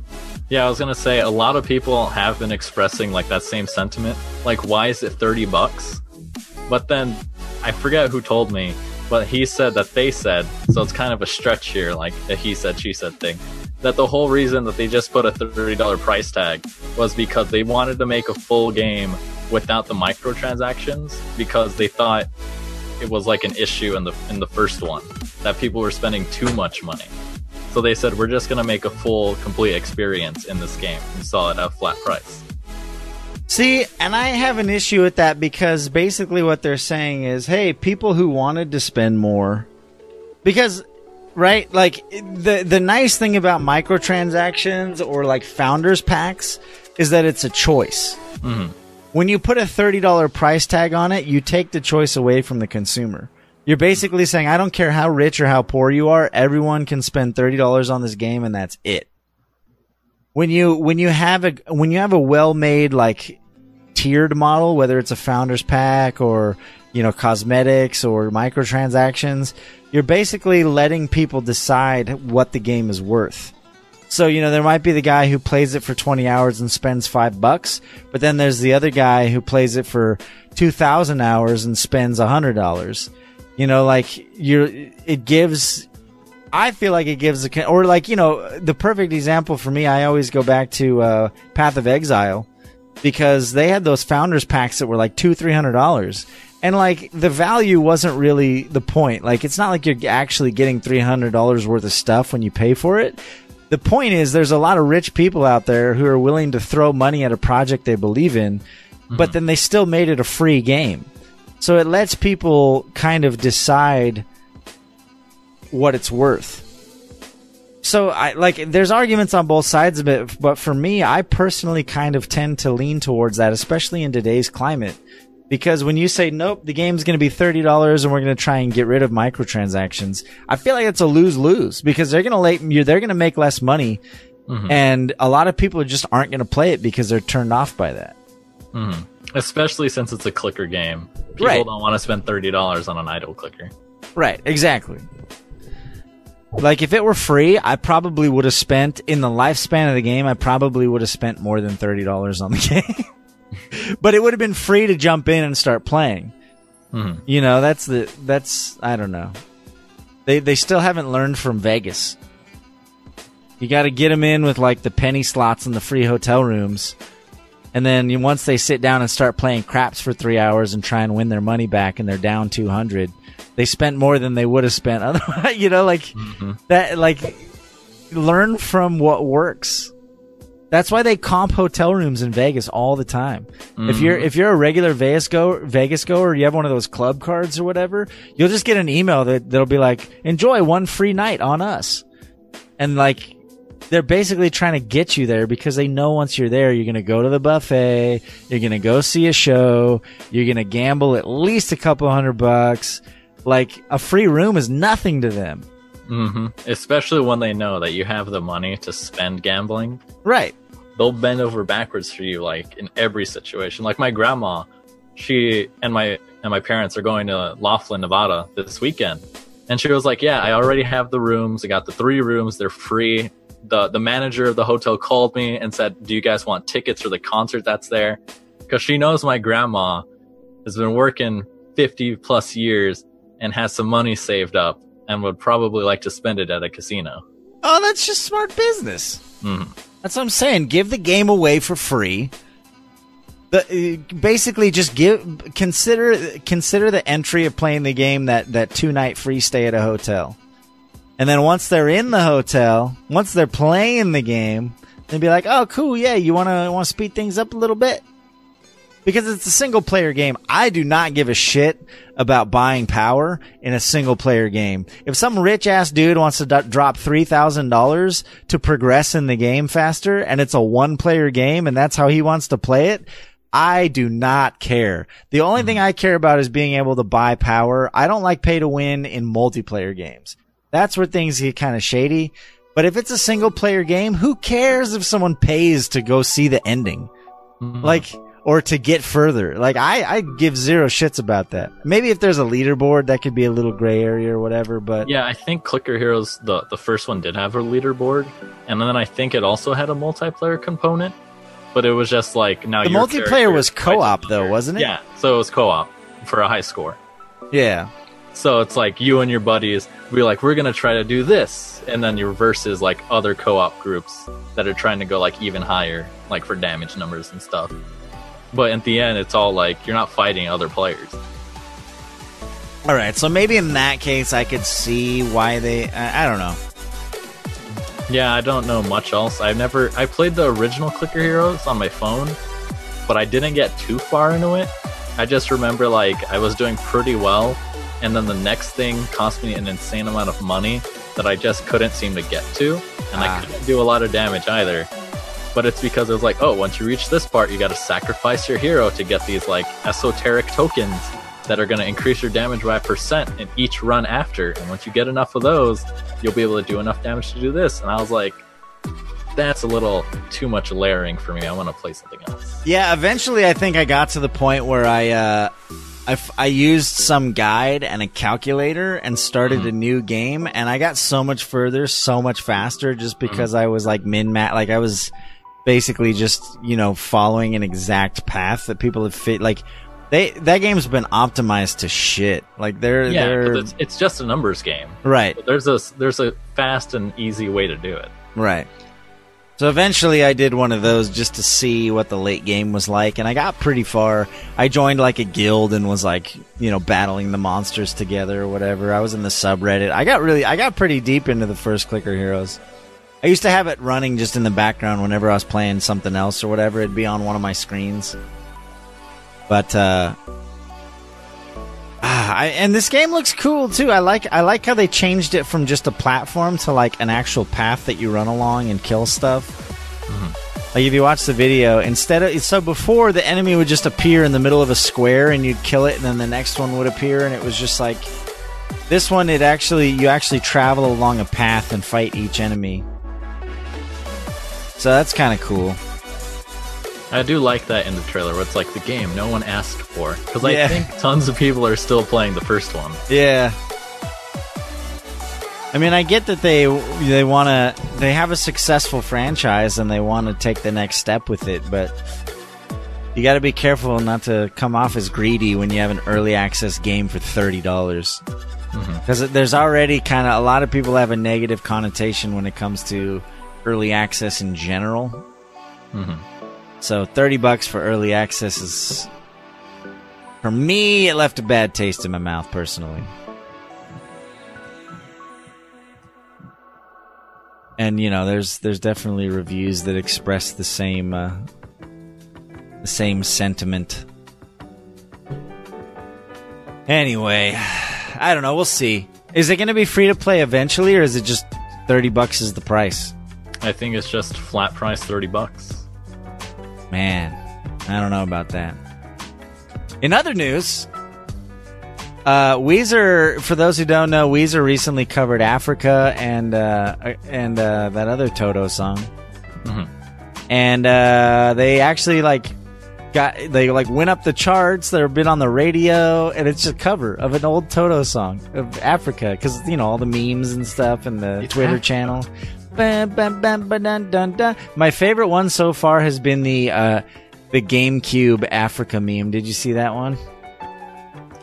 [SPEAKER 3] Yeah, I was gonna say a lot of people have been expressing like that same sentiment. Like, why is it thirty bucks? But then I forget who told me, but he said that they said so. It's kind of a stretch here, like a he said she said thing. That the whole reason that they just put a thirty dollar price tag was because they wanted to make a full game without the microtransactions because they thought it was like an issue in the in the first one that people were spending too much money. So they said we're just gonna make a full, complete experience in this game and sell it at a flat price.
[SPEAKER 2] See, and I have an issue with that because basically what they're saying is, hey, people who wanted to spend more, because, right, like the the nice thing about microtransactions or like founders packs is that it's a choice.
[SPEAKER 3] Mhm.
[SPEAKER 2] When you put a thirty dollar price tag on it, you take the choice away from the consumer. You're basically saying, I don't care how rich or how poor you are, everyone can spend thirty dollars on this game, and that's it when you when you have a when you have a well made like tiered model, whether it's a founders pack or you know cosmetics or microtransactions, you're basically letting people decide what the game is worth. So you know there might be the guy who plays it for 20 hours and spends five bucks, but then there's the other guy who plays it for 2,000 hours and spends a hundred dollars. You know, like you're it gives I feel like it gives a or like you know the perfect example for me. I always go back to uh, Path of Exile because they had those founders packs that were like two three hundred dollars, and like the value wasn't really the point. Like it's not like you're actually getting three hundred dollars worth of stuff when you pay for it. The point is, there's a lot of rich people out there who are willing to throw money at a project they believe in, but mm-hmm. then they still made it a free game. So it lets people kind of decide what it's worth. So I like there's arguments on both sides of it, but for me, I personally kind of tend to lean towards that, especially in today's climate. Because when you say nope, the game's going to be thirty dollars, and we're going to try and get rid of microtransactions, I feel like it's a lose lose because they're going to they're going to make less money, and a lot of people just aren't going to play it because they're turned off by that.
[SPEAKER 3] Mhm. Especially since it's a clicker game. People
[SPEAKER 2] Right.
[SPEAKER 3] don't want to spend thirty dollars on an idle clicker.
[SPEAKER 2] Right, exactly. Like if it were free, I probably would have spent in the lifespan of the game. I probably would have spent more than thirty dollars on the game. But it would have been free to jump in and start playing.
[SPEAKER 3] Mhm.
[SPEAKER 2] You know, that's the that's I don't know. They they still haven't learned from Vegas. You got to get them in with like the penny slots and the free hotel rooms. And then once they sit down and start playing craps for three hours and try and win their money back, and they're down two hundred, they spent more than they would have spent otherwise. You know, like that. Like learn from what works. That's why they comp hotel rooms in Vegas all the time. If you're if you're a regular Vegas go Vegas goer, you have one of those club cards or whatever, you'll just get an email that that'll be like, "Enjoy one free night on us," and like they're basically trying to get you there because they know once you're there, you're going to go to the buffet, you're going to go see a show, you're going to gamble at least a couple hundred bucks, Like a free room is nothing to them.
[SPEAKER 3] hmm Especially when they know that you have the money to spend gambling.
[SPEAKER 2] Right.
[SPEAKER 3] They'll bend over backwards for you, like in every situation. Like my grandma, she and my and my parents are going to Laughlin, Nevada this weekend, and she was like, "Yeah, I already have the rooms. I got the three rooms. They're free." the The manager of the hotel called me and said, "Do you guys want tickets for the concert that's there?" Because she knows my grandma has been working fifty plus years and has some money saved up and would probably like to spend it at a casino.
[SPEAKER 2] Oh, that's just smart business.
[SPEAKER 3] Mhm.
[SPEAKER 2] That's what I'm saying. Give the game away for free. The, uh, basically, just give consider consider the entry of playing the game that that two night free stay at a hotel, and then once they're in the hotel, once they're playing the game, then be like, oh, cool, yeah, you want to want to speed things up a little bit because it's a single player game. I do not give a shit about buying power in a single player game. If some rich ass dude wants to d- drop $3,000 to progress in the game faster and it's a one player game and that's how he wants to play it, I do not care. The only thing I care about is being able to buy power. I don't like pay to win in multiplayer games. That's where things get kind of shady. But if it's a single player game, who cares if someone pays to go see the ending? Mm-hmm. Like, or to get further. Like, I, I give zero shits about that. Maybe if there's a leaderboard, that could be a little gray area or whatever, but
[SPEAKER 3] Yeah, I think Clicker Heroes the the first one did have a leaderboard, and then I think it also had a multiplayer component. But it was just like now
[SPEAKER 2] the multiplayer was co-op though, wasn't it?
[SPEAKER 3] Yeah, so it was co-op for a high score.
[SPEAKER 2] Yeah.
[SPEAKER 3] So it's like you and your buddies be like, we're gonna try to do this, and then your versus like other co-op groups that are trying to go like even higher, like for damage numbers and stuff. But at the end, it's all like you're not fighting other players.
[SPEAKER 2] All right. So maybe in that case, I could see why they, I, I don't know.
[SPEAKER 3] Yeah, I don't know much else. I've never I played the original Clicker Heroes on my phone, but I didn't get too far into it. I just remember like I was doing pretty well, and then the next thing cost me an insane amount of money that I just couldn't seem to get to, and
[SPEAKER 2] Ah.
[SPEAKER 3] I couldn't do a lot of damage either. But it's because it was like, oh, once you reach this part, you got to sacrifice your hero to get these like esoteric tokens that are going to increase your damage by a percent in each run after. And once you get enough of those, you'll be able to do enough damage to do this. And I was like, that's a little too much layering for me. I want to play something else.
[SPEAKER 2] Yeah, eventually I think I got to the point where I uh I, f- I used some guide and a calculator and started a new game and I got so much further so much faster just because I was like min mat like I was basically just, you know, following an exact path that people have fit like they that game's been optimized to shit. Like they're
[SPEAKER 3] Yeah,
[SPEAKER 2] they're
[SPEAKER 3] but it's, it's just a numbers game.
[SPEAKER 2] right.
[SPEAKER 3] But there's a there's a fast and easy way to do it.
[SPEAKER 2] Right. So eventually I did one of those just to see what the late game was like and I got pretty far. I joined like a guild and was like, you know, battling the monsters together or whatever. I was in the subreddit. I got really I got pretty deep into the first Clicker Heroes. I used to have it running just in the background whenever I was playing something else or whatever. It'd be on one of my screens. But uh Ah, I, and this game looks cool too. I like I like how they changed it from just a platform to like an actual path that you run along and kill stuff. Like if you watch the video, instead of so before the enemy would just appear in the middle of a square and you'd kill it, and then the next one would appear, and it was just like this one. It actually you actually travel along a path and fight each enemy. So that's kind of cool.
[SPEAKER 3] I do like that in the trailer where it's like the game no one asked for because
[SPEAKER 2] Yeah.
[SPEAKER 3] I think tons of people are still playing the first one.
[SPEAKER 2] Yeah. I mean, I get that they they want to they have a successful franchise and they want to take the next step with it, but you got to be careful not to come off as greedy when you have an early access game for thirty dollars. Mm-hmm. Because there's already kind of a lot of people have a negative connotation when it comes to early access in general.
[SPEAKER 3] Mhm.
[SPEAKER 2] So thirty bucks for early access is, for me, it left a bad taste in my mouth personally. And you know, there's there's definitely reviews that express the same uh, the same sentiment. Anyway, I don't know. We'll see. Is it going to be free to play eventually, or is it just thirty bucks is the price?
[SPEAKER 3] I think it's just flat price thirty bucks.
[SPEAKER 2] Man, I don't know about that. In other news, Uh, Weezer, for those who don't know, Weezer recently covered Africa and uh, and uh, that other Toto song,
[SPEAKER 3] Mhm.
[SPEAKER 2] and uh, they actually like got they like went up the charts. They've been on the radio, and it's just a cover of an old Toto song of Africa because you know all the memes and stuff and the Twitter channel. My favorite one so far has been the uh, the GameCube Africa meme. Did you see that one?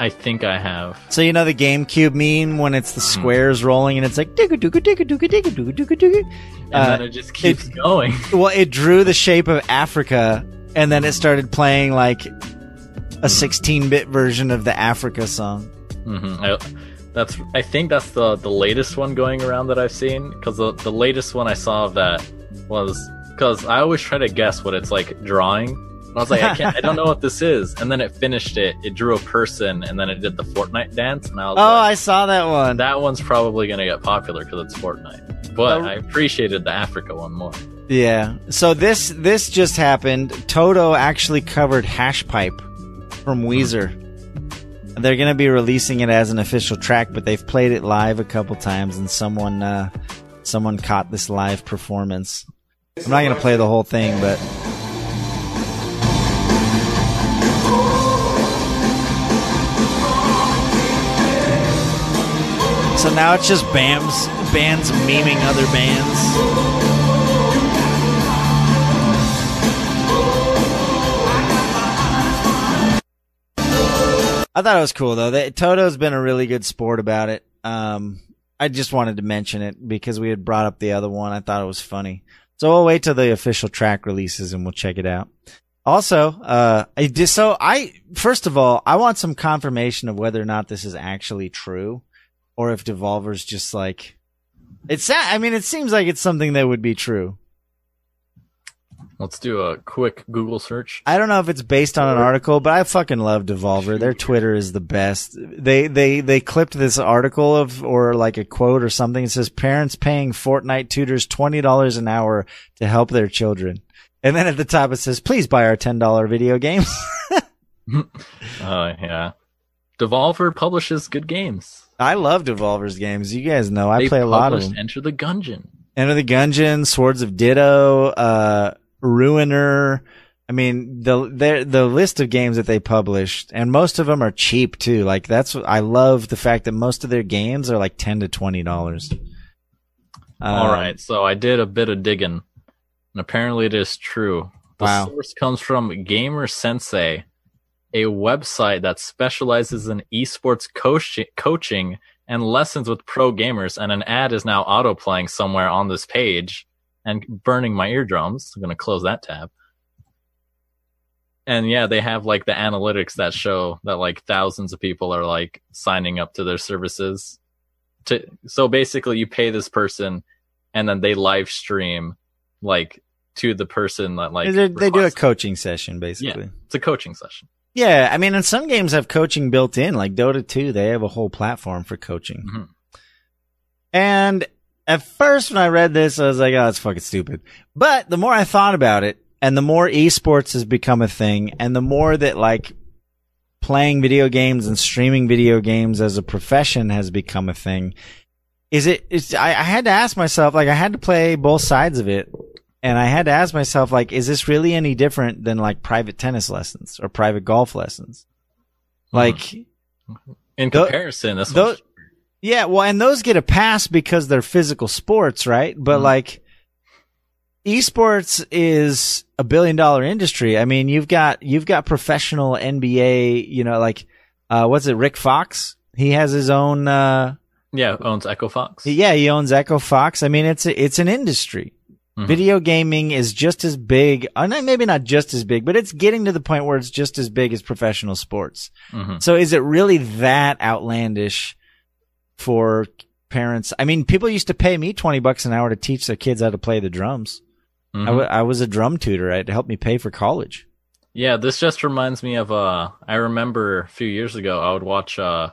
[SPEAKER 3] I think I have.
[SPEAKER 2] So you know the GameCube meme when it's the squares rolling and it's like digga digga digga digga digga digga digga digga.
[SPEAKER 3] And
[SPEAKER 2] Uh,
[SPEAKER 3] then it just keeps going.
[SPEAKER 2] well, it drew the shape of Africa, and then it started playing like a 16-bit version of the Africa song.
[SPEAKER 3] hmm I, that's. I think that's the the latest one going around that I've seen. Because the the latest one I saw of that was because I always try to guess what it's like drawing. And I was like, I can't. I don't know what this is. And then it finished it. It drew a person, and then it did the Fortnite dance. And I was like,
[SPEAKER 2] Oh,
[SPEAKER 3] like,
[SPEAKER 2] I saw that one.
[SPEAKER 3] that one's probably gonna get popular because it's Fortnite. But
[SPEAKER 2] Oh.
[SPEAKER 3] I appreciated the Africa one more.
[SPEAKER 2] Yeah. So this this just happened. Toto actually covered Hash Pipe from Weezer. They're to be releasing it as an official track, but they've played it live a couple times and someone uh someone caught this live performance. I'm not to play the whole thing, but So now it's just BAM's bands memeing other bands. I thought it was cool though. Toto's been a really good sport about it. Um, I just wanted to mention it because we had brought up the other one. I thought it was funny. So we'll wait till the official track releases and we'll check it out. Also, uh, I so I, first of all, I want some confirmation of whether or not this is actually true or if Devolver's just like, it's, I mean, it seems like it's something that would be true.
[SPEAKER 3] Let's do a quick Google search.
[SPEAKER 2] I don't know if it's based on an article, but I fucking love Devolver. Their Twitter is the best. They they they clipped this article of or like a quote or something. It says parents paying Fortnite tutors twenty dollars an hour to help their children. And then at the top it says, please buy our ten dollar video games.
[SPEAKER 3] Oh yeah, Devolver publishes good games.
[SPEAKER 2] I love Devolver's games. You guys know I
[SPEAKER 3] They
[SPEAKER 2] play a lot of them.
[SPEAKER 3] Enter the Gungeon.
[SPEAKER 2] Enter the Gungeon, Swords of Ditto, uh, Ruiner. I mean, the the the list of games that they published, and most of them are cheap too. Like that's I love the fact that most of their games are like ten to twenty dollars.
[SPEAKER 3] All um, right, so I did a bit of digging, and apparently it is true. The
[SPEAKER 2] Wow.
[SPEAKER 3] source comes from Gamer Sensei, a website that specializes in esports coach- coaching and lessons with pro gamers. And an ad is now auto playing somewhere on this page and burning my eardrums. I'm gonna close that tab. And yeah, they have like the analytics that show that like thousands of people are like signing up to their services. To so basically, you pay this person, and then they live stream like to the person that like
[SPEAKER 2] They, they do a coaching session basically.
[SPEAKER 3] It's a coaching session.
[SPEAKER 2] Yeah, I mean, and some games have coaching built in, like Dota 2, they have a whole platform for coaching.
[SPEAKER 3] Mhm.
[SPEAKER 2] And at first, when I read this, I was like, oh, that's fucking stupid. But the more I thought about it, and the more esports has become a thing, and the more that like playing video games and streaming video games as a profession has become a thing, is it, it's, I, I had to ask myself, like, I had to play both sides of it. And I had to ask myself, like, is this really any different than like private tennis lessons or private golf lessons? Like,
[SPEAKER 3] mm-hmm.
[SPEAKER 2] In
[SPEAKER 3] comparison, this
[SPEAKER 2] tho-
[SPEAKER 3] one's
[SPEAKER 2] yeah, well, and those get a pass because they're physical sports, right? But
[SPEAKER 3] Mhm.
[SPEAKER 2] like, esports is a billion dollar industry. I mean, you've got, you've got professional NBA, you know, like, uh, what's it, Rick Fox? He has his own, uh,
[SPEAKER 3] yeah owns Echo Fox.
[SPEAKER 2] yeah, he owns Echo Fox. I mean, it's a, it's an industry.
[SPEAKER 3] Mhm.
[SPEAKER 2] Video gaming is just as big, uh, maybe not just as big, but it's getting to the point where it's just as big as professional sports.
[SPEAKER 3] Mhm.
[SPEAKER 2] So is it really that outlandish for parents? I mean, people used to pay me 20 bucks an hour to teach their kids how to play the drums. I
[SPEAKER 3] Mhm.
[SPEAKER 2] w- I was a drum tutor. It helped me pay for college.
[SPEAKER 3] Yeah, this just reminds me of uh I remember a few years ago I would watch uh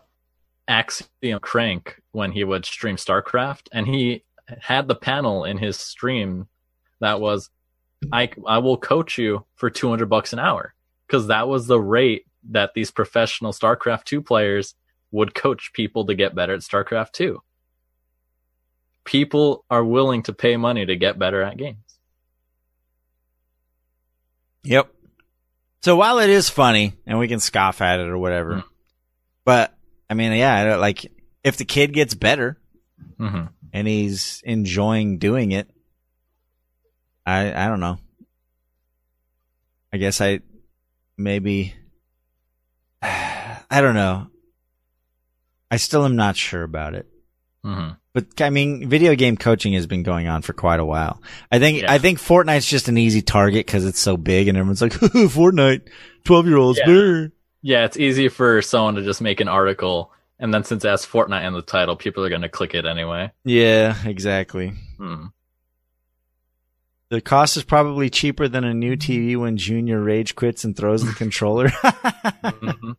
[SPEAKER 3] Axiom Crank when he would stream StarCraft and he had the panel in his stream that was I I will coach you for 200 bucks an hour cuz that was the rate that these professional StarCraft 2 players would coach people to get better at StarCraft 2. People are willing to pay money to get better at games.
[SPEAKER 2] Yep. So while it is funny and we can scoff at it or whatever,
[SPEAKER 3] Mm.
[SPEAKER 2] but I mean, yeah, I don't- like if the kid gets better
[SPEAKER 3] hmm
[SPEAKER 2] and he's enjoying doing it, I I don't know. I guess I maybe I don't know. I still am not sure about it.
[SPEAKER 3] hmm
[SPEAKER 2] But I mean, video game coaching has been going on for quite a while. I think
[SPEAKER 3] Yeah.
[SPEAKER 2] I think Fortnite's just an easy target because it's so big, and everyone's like, "Fortnite, twelve year olds."
[SPEAKER 3] Yeah. Yeah, it's easy for someone to just make an article, and then since it has Fortnite in the title, people are going to click it anyway.
[SPEAKER 2] Yeah, exactly.
[SPEAKER 3] Hmm.
[SPEAKER 2] The cost is probably cheaper than a new TV when Junior rage quits and throws the controller.
[SPEAKER 3] Mhm.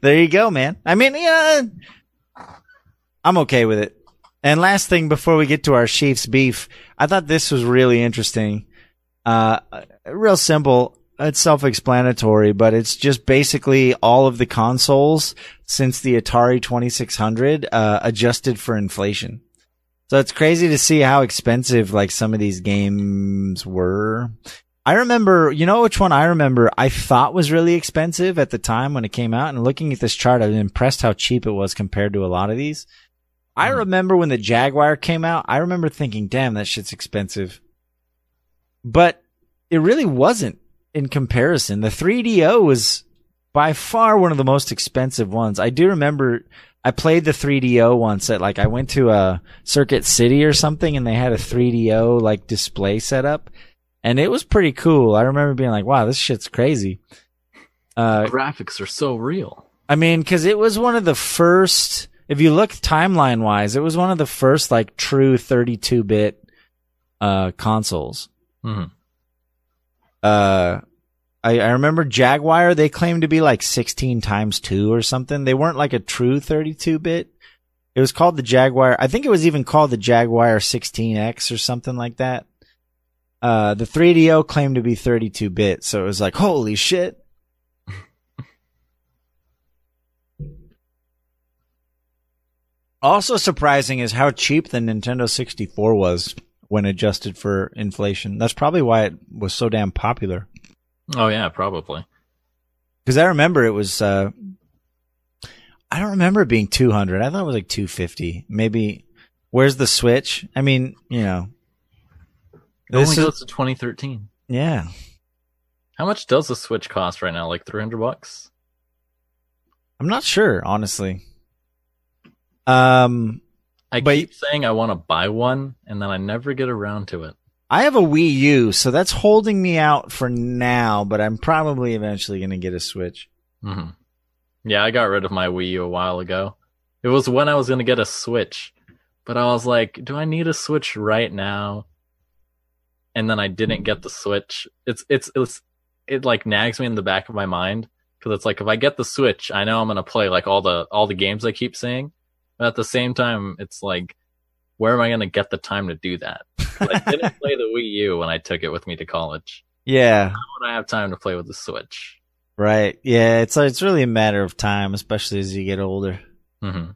[SPEAKER 2] there you go, man. I mean, yeah, I'm okay with it. And last thing before we get to our Chiefs beef, I thought this was really interesting. Uh, real simple. It's self-explanatory, but it's just basically all of the consoles since the Atari 2600, uh, adjusted for inflation. So it's crazy to see how expensive like some of these games were. I remember, you know which one I remember I thought was really expensive at the time when it came out and looking at this chart, I was impressed how cheap it was compared to a lot of these. I
[SPEAKER 3] Mhm.
[SPEAKER 2] remember when the Jaguar came out, I remember thinking, damn, that shit's expensive. But it really wasn't in comparison. The 3DO was by far one of the most expensive ones. I do remember I played the 3DO once at like I went to a Circuit City or something and they had a 3DO like display set up and it was pretty cool. I remember being like, wow, this shit's crazy. Uh,
[SPEAKER 3] Graphics are so real.
[SPEAKER 2] I mean, cause it was one of the first, if you look timeline wise, it was one of the first like true 32 bit, uh, consoles.
[SPEAKER 3] hmm
[SPEAKER 2] uh I, I remember Jaguar, they claimed to be like 16 times 2 or something. They weren't like a true 32 bit. It was called the Jaguar. I think it was even called the Jaguar 16X or something like that. Uh, the 3DO claimed to be 32 bit. So it was like, holy shit. also surprising is how cheap the Nintendo 64 was when adjusted for inflation. That's probably why it was so damn popular.
[SPEAKER 3] Oh yeah, probably.
[SPEAKER 2] Because I remember it was, uh, I don't remember it being 200. I thought it was like 250. Maybe, where's the Switch? I mean, you know.
[SPEAKER 3] It only
[SPEAKER 2] This is,
[SPEAKER 3] goes to 2013.
[SPEAKER 2] yeah.
[SPEAKER 3] How much does the Switch cost right now? Like 300 bucks?
[SPEAKER 2] I'm not sure, honestly. Um,
[SPEAKER 3] I
[SPEAKER 2] But-
[SPEAKER 3] keep saying I want to buy one, and then I never get around to it.
[SPEAKER 2] I have a Wii U, so that's holding me out for now, but I'm probably eventually going to get a Switch.
[SPEAKER 3] hmm Yeah, I got rid of my Wii U a while ago. It was when I was going to get a Switch, but I was like, do I need a Switch right now? And then I didn't get the Switch. It's it's it's it like nags me in the back of my mind because it's like if I get the Switch, I know I'm going to play like all the all the games I keep saying, but at the same time, it's like, where am I going to get the time to do that? I didn't play the Wii U when I took it with me to college.
[SPEAKER 2] Yeah,
[SPEAKER 3] How would I have time to play with the Switch?
[SPEAKER 2] right. Yeah, it's it's really a matter of time, especially as you get older.
[SPEAKER 3] Mm-hmm.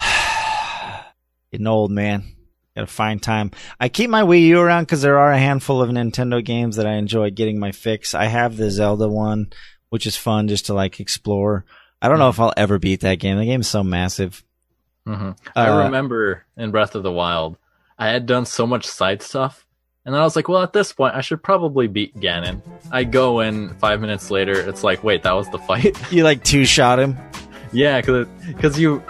[SPEAKER 2] Getting old, man. Gotta find time. I keep my Wii U around because there are a handful of Nintendo games that I enjoy getting my fix. I have the Zelda one, which is fun just to like explore. I don't know if I'll ever beat that game. The game's so massive.
[SPEAKER 3] hmm
[SPEAKER 2] Uh,
[SPEAKER 3] I remember in Breath of the Wild, I had done so much side stuff, and then I was like, well, at this point, I should probably beat Ganon. I go in five minutes later, it's like, wait, that was the fight?
[SPEAKER 2] You like two shot him.
[SPEAKER 3] yeah, because you.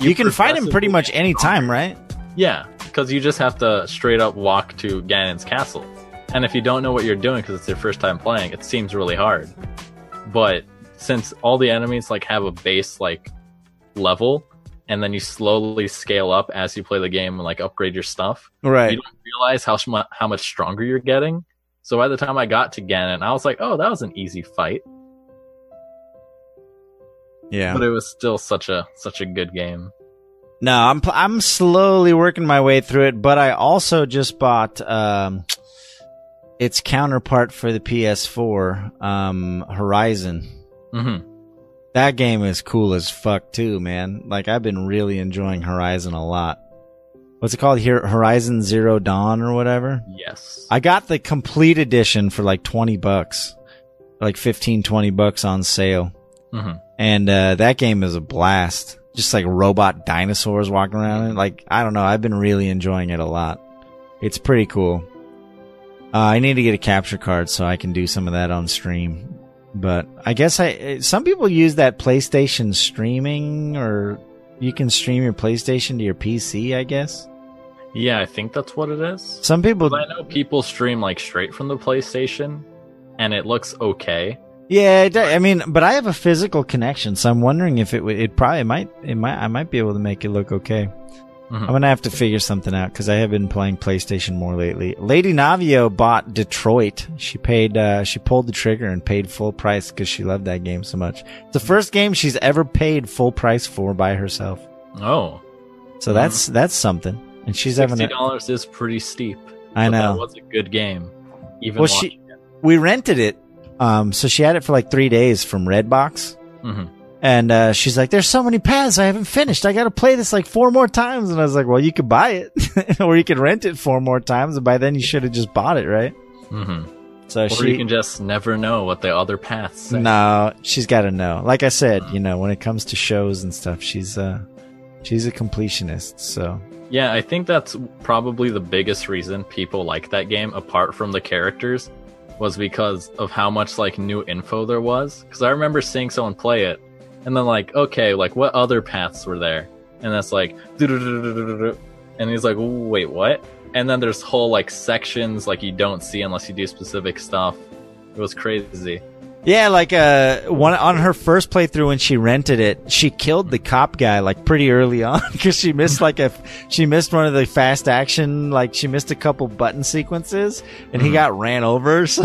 [SPEAKER 2] You, can fight him pretty much any time, right?
[SPEAKER 3] Yeah, because you just have to straight up walk to Ganon's castle. And if you don't know what you're doing because it's your first time playing, it seems really hard. But since all the enemies like have a base like level, and then you slowly scale up as you play the game and like upgrade your stuff,
[SPEAKER 2] Right.
[SPEAKER 3] you don't realize how sm- how much stronger you're getting. So by the time I got to Ganon, I was like, "Oh, that was an easy fight,"
[SPEAKER 2] Yeah.
[SPEAKER 3] but it was still such a such a good game.
[SPEAKER 2] No, I'm pl- I'm slowly working my way through it, but I also just bought um its counterpart for the PS4, um Horizon.
[SPEAKER 3] hmm
[SPEAKER 2] That game is cool as fuck too, man. Like I've been really enjoying Horizon a lot. What's it called here? Horizon Zero Dawn or whatever?
[SPEAKER 3] Yes.
[SPEAKER 2] I got the complete edition for like 20 bucks. Like 15, 20 bucks on sale.
[SPEAKER 3] hmm
[SPEAKER 2] And uh, that game is a blast. Just like robot dinosaurs walking around. Like, I don't know. I've been really enjoying it a lot. It's pretty cool. Uh, I need to get a capture card so I can do some of that on stream. But I guess I, some people use that PlayStation streaming or you can stream your PlayStation to your PC, I guess.
[SPEAKER 3] Yeah, I think that's what it is.
[SPEAKER 2] Some people,
[SPEAKER 3] I know people stream like straight from the PlayStation, and it looks okay.
[SPEAKER 2] Yeah, I mean, but I have a physical connection, so I'm wondering if it would, it probably might, it might, I might be able to make it look okay.
[SPEAKER 3] Mhm.
[SPEAKER 2] I'm gonna have to figure something out because I have been playing PlayStation more lately. Lady Navio bought Detroit. She paid, uh, she pulled the trigger and paid full price because she loved that game so much. It's the first game she's ever paid full price for by herself.
[SPEAKER 3] Oh,
[SPEAKER 2] So that's that's something. And she's having.
[SPEAKER 3] sixty
[SPEAKER 2] A,
[SPEAKER 3] dollars is pretty steep.
[SPEAKER 2] I know.
[SPEAKER 3] that was a good game. Even
[SPEAKER 2] Well, she-
[SPEAKER 3] it.
[SPEAKER 2] we rented it. Um, so she had it for like three days from Redbox.
[SPEAKER 3] Mhm.
[SPEAKER 2] And uh, she's like, "There's so many paths I haven't finished. I got to play this like four more times." And I was like, "Well, you could buy it, or you could rent it four more times, and by then you should have just bought it, right?"
[SPEAKER 3] Mhm.
[SPEAKER 2] So
[SPEAKER 3] Or
[SPEAKER 2] she
[SPEAKER 3] you can just never know what the other paths say.
[SPEAKER 2] No, she's got to know. Like I said, you know, when it comes to shows and stuff, she's uh she's a completionist. So
[SPEAKER 3] Yeah, I think that's probably the biggest reason people like that game, apart from the characters, was because of how much like new info there was. Because I remember seeing someone play it, and then like, okay, like what other paths were there? And that's like, and he's like, wait, what? And then there's whole like sections like you don't see unless you do specific stuff. It was crazy.
[SPEAKER 2] Yeah, like uh one on her first playthrough when she rented it, she killed the cop guy like pretty early on because she missed like a she missed one of the fast action like she missed a couple button sequences and he
[SPEAKER 3] Mhm.
[SPEAKER 2] got ran over.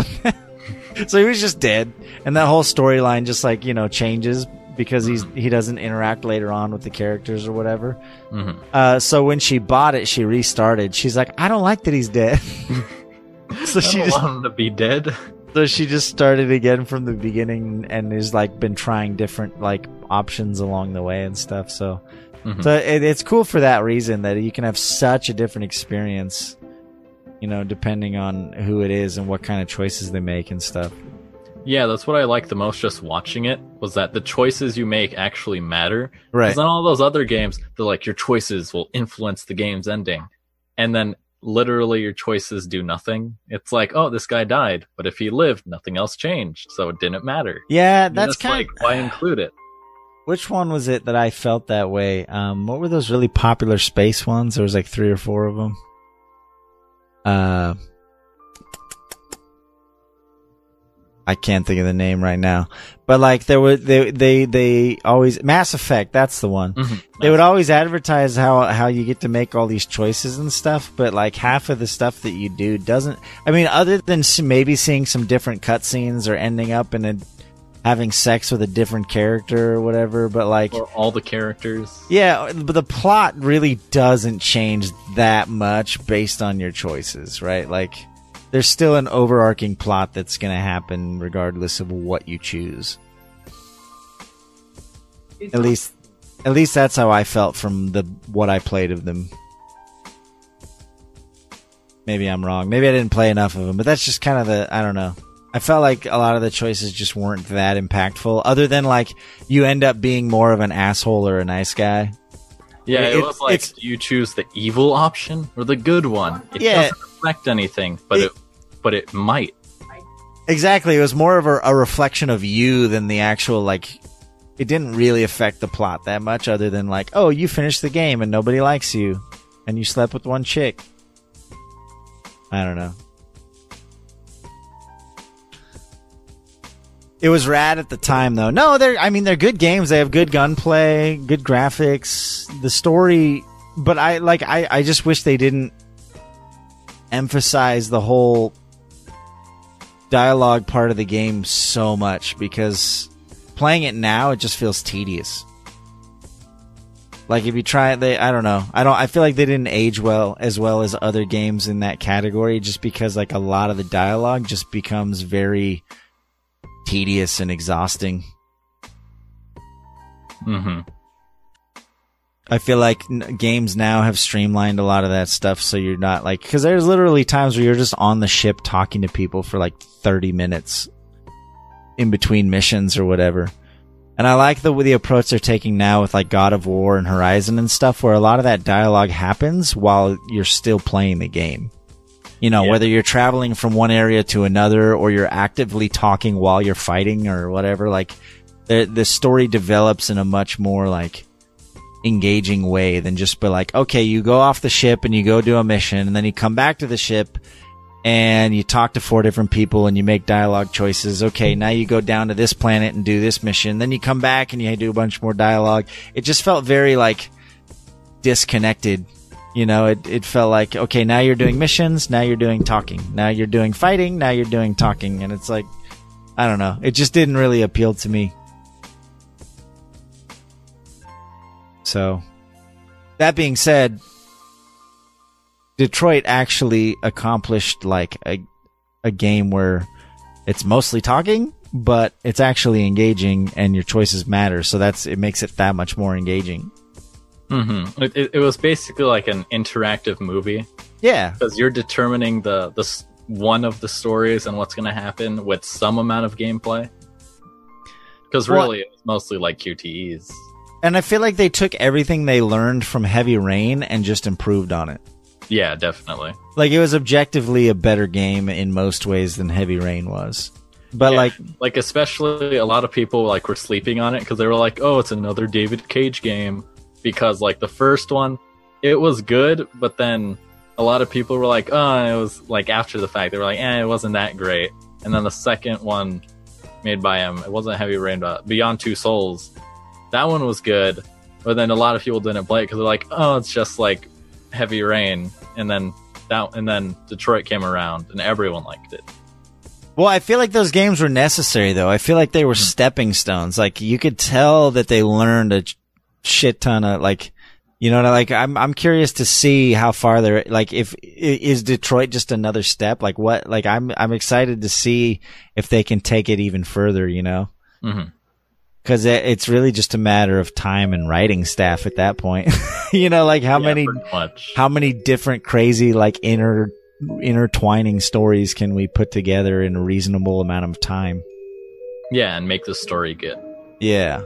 [SPEAKER 2] So, so he was just dead, and that whole storyline just like you know changes because he's he doesn't interact later on with the characters or whatever.
[SPEAKER 3] hmm
[SPEAKER 2] Uh, so when she bought it, she restarted. She's like, I don't like that he's dead. so
[SPEAKER 3] I
[SPEAKER 2] she just,
[SPEAKER 3] want him to be dead.
[SPEAKER 2] So she just started again from the beginning and has like been trying different like options along the way and stuff. So,
[SPEAKER 3] Mhm.
[SPEAKER 2] so it, it's cool for that reason that you can have such a different experience, you know, depending on who it is and what kind of choices they make and stuff.
[SPEAKER 3] Yeah, that's what I like the most just watching it was that the choices you make actually matter.
[SPEAKER 2] Right.
[SPEAKER 3] Because in all those other games, they're like your choices will influence the game's ending. And then literally your choices do nothing. It's like, oh, this guy died, but if he lived, nothing else changed, so it didn't matter.
[SPEAKER 2] Yeah, that's kind
[SPEAKER 3] like why include it?
[SPEAKER 2] Which one was it that I felt that way? Um, what were those really popular space ones? There was like three or four of them. Uh, I can't think of the name right now, but like there were they they they always Mass Effect. That's the one.
[SPEAKER 3] Mhm.
[SPEAKER 2] They would always advertise how how you get to make all these choices and stuff, but like half of the stuff that you do doesn't. I mean, other than maybe seeing some different cutscenes or ending up in a having sex with a different character or whatever, but like
[SPEAKER 3] Or all the characters.
[SPEAKER 2] yeah, but the plot really doesn't change that much based on your choices, right? Like there's still an overarching plot that's going to happen regardless of what you choose. At least at least that's how I felt from the what I played of them. Maybe I'm wrong. Maybe I didn't play enough of them, but that's just kind of the I don't know. I felt like a lot of the choices just weren't that impactful other than like you end up being more of an asshole or a nice guy.
[SPEAKER 3] Yeah, it,
[SPEAKER 2] It-
[SPEAKER 3] was like,
[SPEAKER 2] it's-
[SPEAKER 3] you choose the evil option or the good one? It
[SPEAKER 2] Yeah.
[SPEAKER 3] doesn't affect anything, but
[SPEAKER 2] It-
[SPEAKER 3] it, but it might.
[SPEAKER 2] Exactly. It was more of a, a reflection of you than the actual like. It didn't really affect the plot that much, other than like, oh, you finished the game and nobody likes you, and you slept with one chick. I don't know. It was rad at the time, though. No, they're. I mean, they're good games. They have good gunplay, good graphics, the story. But I like. I. I just wish they didn't emphasize the whole dialogue part of the game so much because playing it now it just feels tedious. Like if you try it, they I don't know. I don't. I feel like they didn't age well as well as other games in that category, just because like a lot of the dialogue just becomes very tedious and exhausting.
[SPEAKER 3] Hmm
[SPEAKER 2] I feel like n- games now have streamlined a lot of that stuff, so you're not like because there's literally times where you're just on the ship talking to people for like 30 minutes in between missions or whatever. And I like the way the approach they're taking now with like God of War and Horizon and stuff, where a lot of that dialogue happens while you're still playing the game. You know,
[SPEAKER 3] Yeah.
[SPEAKER 2] whether you're traveling from one area to another or you're actively talking while you're fighting or whatever, like the the story develops in a much more like engaging way than just be like, okay, you go off the ship and you go do a mission and then you come back to the ship and you talk to four different people and you make dialogue choices. Okay, now you go down to this planet and do this mission. Then you come back and you do a bunch more dialogue. It just felt very like disconnected. You know, it, it felt like, okay, now you're doing missions, now you're doing talking, now you're doing fighting, now you're doing talking. And it's like, I don't know. It just didn't really appeal to me. So, that being said, Detroit actually accomplished like a a game where it's mostly talking, but it's actually engaging and your choices matter. So that's it makes it that much more engaging.
[SPEAKER 3] hmm It, it, it was basically like an interactive movie
[SPEAKER 2] Yeah,
[SPEAKER 3] because you're determining the the one of the stories and what's going to happen with some amount of gameplay. Because
[SPEAKER 2] Well-
[SPEAKER 3] really, it was mostly like QTEs.
[SPEAKER 2] And I feel like they took everything they learned from Heavy Rain and just improved on it.
[SPEAKER 3] Yeah, definitely.
[SPEAKER 2] Like it was objectively a better game in most ways than Heavy Rain was. But
[SPEAKER 3] Yeah.
[SPEAKER 2] like
[SPEAKER 3] like especially a lot of people like were sleeping on it because they were like, "Oh, it's another David Cage game." Because like the first one, it was good, but then a lot of people were like, "Oh, it was like after the fact." They were like, "Eh, it wasn't that great." And then the second one, made by him, it wasn't Heavy Rain, but Beyond Two Souls, that one was good. But then a lot of people didn't play it because they're like, "Oh, it's just like Heavy Rain." And then that, and then Detroit came around, and everyone liked it.
[SPEAKER 2] Well, I feel like those games were necessary though. I feel like they were stepping stones. Like you could tell that they learned a shit ton of like, you know, like I'm I'm curious to see how far they're like if is Detroit just another step? Like what? Like I'm I'm excited to see if they can take it even further. You know,
[SPEAKER 3] hmm
[SPEAKER 2] because it, it's really just a matter of time and writing staff at that point. you know, like how
[SPEAKER 3] Yeah,
[SPEAKER 2] many how many different crazy like inner intertwining stories can we put together in a reasonable amount of time?
[SPEAKER 3] Yeah, and make the story good.
[SPEAKER 2] Yeah.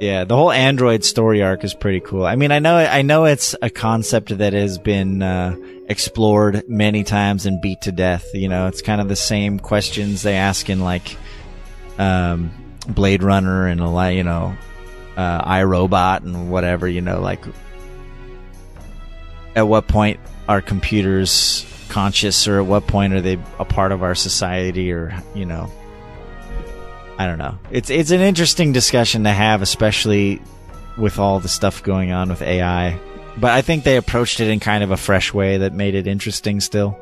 [SPEAKER 2] Yeah, the whole Android story arc is pretty cool. I mean, I know I know it's a concept that has been uh, explored many times and beat to death. You know, it's kind of the same questions they ask in like um, Blade Runner and a lot, you know, uh, iRobot and whatever. You know, like at what point are computers conscious, or at what point are they a part of our society, or you know, I don't know. It's it's an interesting discussion to have, especially with all the stuff going on with AI. But I think they approached it in kind of a fresh way that made it interesting still.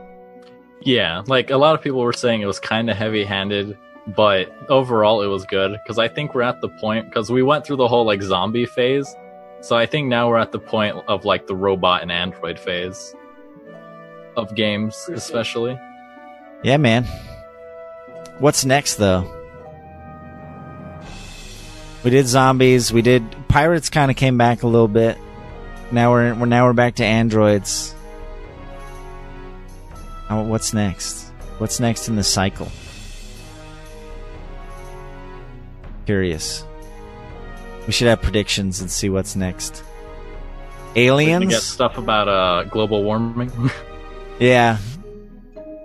[SPEAKER 3] Yeah, like a lot of people were saying it was kind of heavy handed, but overall it was good because I think we're at the point because we went through the whole like zombie phase. So I think now we're at the point of like the robot and android phase of games, especially.
[SPEAKER 2] Yeah, man. What's next though? We did zombies. We did pirates. Kind of came back a little bit. Now we're we're now we're back to androids. What's next? What's next in the cycle? Curious. We should have predictions and see what's next.
[SPEAKER 3] We
[SPEAKER 2] Aliens.
[SPEAKER 3] get stuff about uh global warming.
[SPEAKER 2] Yeah.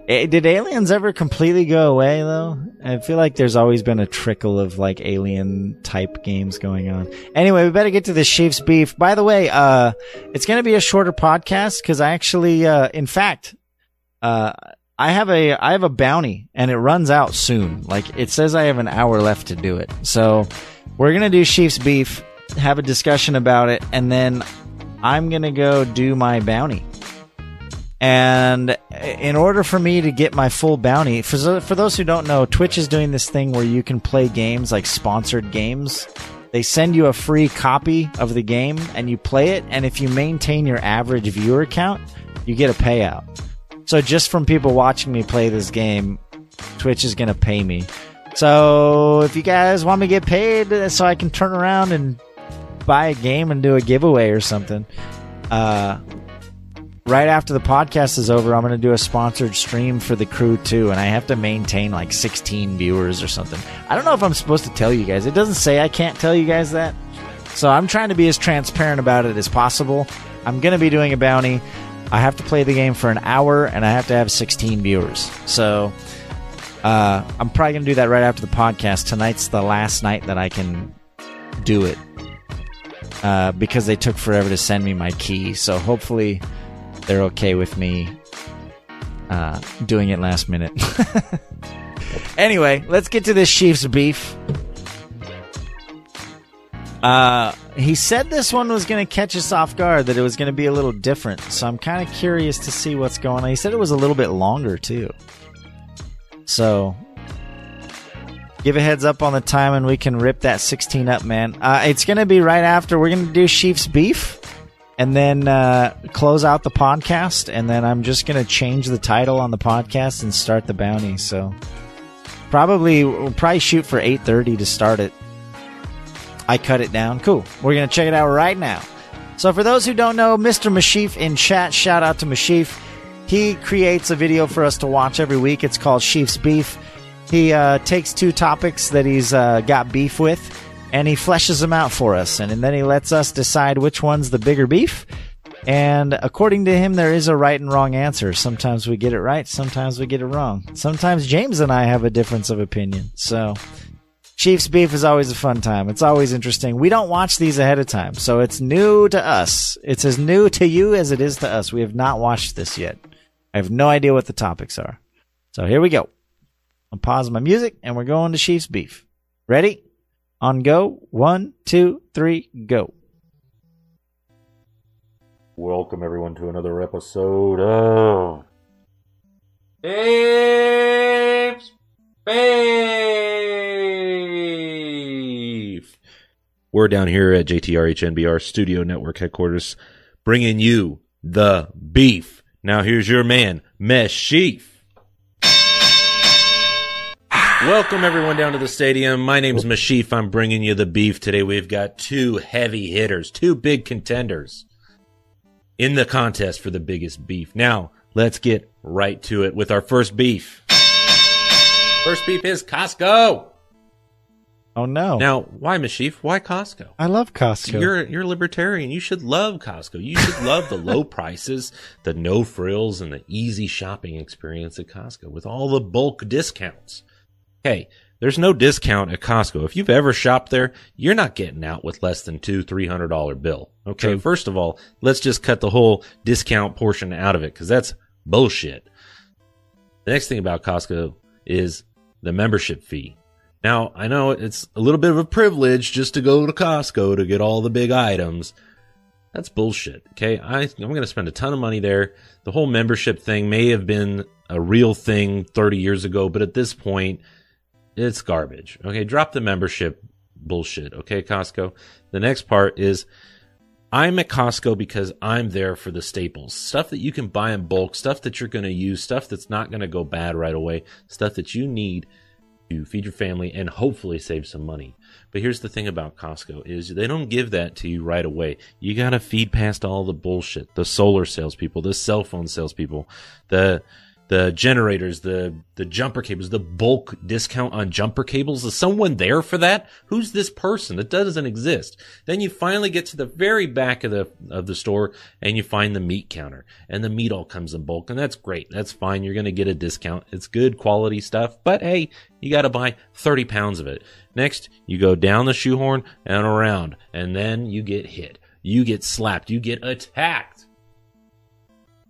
[SPEAKER 2] Eh, Did aliens ever completely go away though? I feel like there's always been a trickle of like alien type games going on. Anyway, we better get to the Chiefs beef. By the way, uh, it's going to be a shorter podcast because I actually, uh, in fact, uh, I have a, I have a bounty and it runs out soon. Like it says I have an hour left to do it. So we're to do Chiefs beef, have a discussion about it, and then I'm to go do my bounty. And in order for me to get my full bounty, for, for those who don't know, Twitch is doing this thing where you can play games like sponsored games. They send you a free copy of the game and you play it. And if you maintain your average viewer count, you get a payout. So just from people watching me play this game, Twitch is to pay me. So if you guys want me to get paid so I can turn around and buy a game and do a giveaway or something. Uh, right after the podcast is over, I'm going to do a sponsored stream for the Crew 2, and I have to maintain like 16 viewers or something. I don't know if I'm supposed to tell you guys. It doesn't say I can't tell you guys that. So I'm trying to be as transparent about it as possible. I'm going to be doing a bounty. I have to play the game for an hour, and I have to have 16 viewers. So uh, I'm probably going to do that right after the podcast. Tonight's the last night that I can do it uh, because they took forever to send me my key. So hopefully they're okay with me uh, doing it last minute. anyway, let's get to this Chiefs beef. Uh, he said this one was going to catch us off guard, that it was going to be a little different. So I'm kind of curious to see what's going on. He said it was a little bit longer, too. So give a heads up on the time and we can rip that 16 up, man. Uh, it's going to be right after. We're going to do Chiefs Beef and then uh, close out the podcast. And then I'm just going to change the title on the podcast and start the bounty. So probably, we'll probably shoot for 8.30 to start it. I cut it down. Cool. We're going to check it out right now. So, for those who don't know, Mr. Mashif in chat, shout out to Mashif. He creates a video for us to watch every week. It's called Chief's Beef. He uh, takes two topics that he's uh, got beef with and he fleshes them out for us. And, and then he lets us decide which one's the bigger beef. And according to him, there is a right and wrong answer. Sometimes we get it right, sometimes we get it wrong. Sometimes James and I have a difference of opinion. So. Chiefs beef is always a fun time. It's always interesting. We don't watch these ahead of time, so it's new to us. It's as new to you as it is to us. We have not watched this yet. I have no idea what the topics are. So here we go. I'll pause my music and we're going to Chiefs beef. Ready? On go. One, two, three, go.
[SPEAKER 4] Welcome everyone to another episode of
[SPEAKER 5] Apes Beef.
[SPEAKER 4] We're down here at JTRHNBR Studio Network headquarters, bringing you the beef. Now here's your man, Mesh Chief. Welcome everyone down to the stadium. My name's Mashif. I'm bringing you the beef today. We've got two heavy hitters, two big contenders in the contest for the biggest beef. Now, let's get right to it with our first beef. First beef is Costco.
[SPEAKER 2] Oh no.
[SPEAKER 4] Now, why Mashif? Why Costco?
[SPEAKER 2] I love Costco.
[SPEAKER 4] You're you're a libertarian. You should love Costco. You should love the low prices, the no frills, and the easy shopping experience at Costco with all the bulk discounts. Hey, there's no discount at Costco. If you've ever shopped there, you're not getting out with less than two, three hundred dollar bill. Okay,
[SPEAKER 2] True.
[SPEAKER 4] first of all, let's just cut the whole discount portion out of it because that's bullshit. The next thing about Costco is the membership fee. Now, I know it's a little bit of a privilege just to go to Costco to get all the big items. That's bullshit. Okay. I, I'm going to spend a ton of money there. The whole membership thing may have been a real thing 30 years ago, but at this point, it's garbage. Okay. Drop the membership bullshit. Okay. Costco. The next part is I'm at Costco because I'm there for the staples. Stuff that you can buy in bulk, stuff that you're going to use, stuff that's not going to go bad right away, stuff that you need to feed your family and hopefully save some money. But here's the thing about Costco is they don't give that to you right away. You got to feed past all the bullshit. The solar salespeople, the cell phone salespeople, the the generators, the the jumper cables, the bulk discount on jumper cables. Is someone there for that? Who's this person? That doesn't exist. Then you finally get to the very back of the of the store and you find the meat counter, and the meat all comes in bulk, and that's great. That's fine. You're gonna get a discount. It's good quality stuff, but hey, you got to buy 30 pounds of it. Next, you go down the shoehorn and around, and then you get hit. You get slapped. You get attacked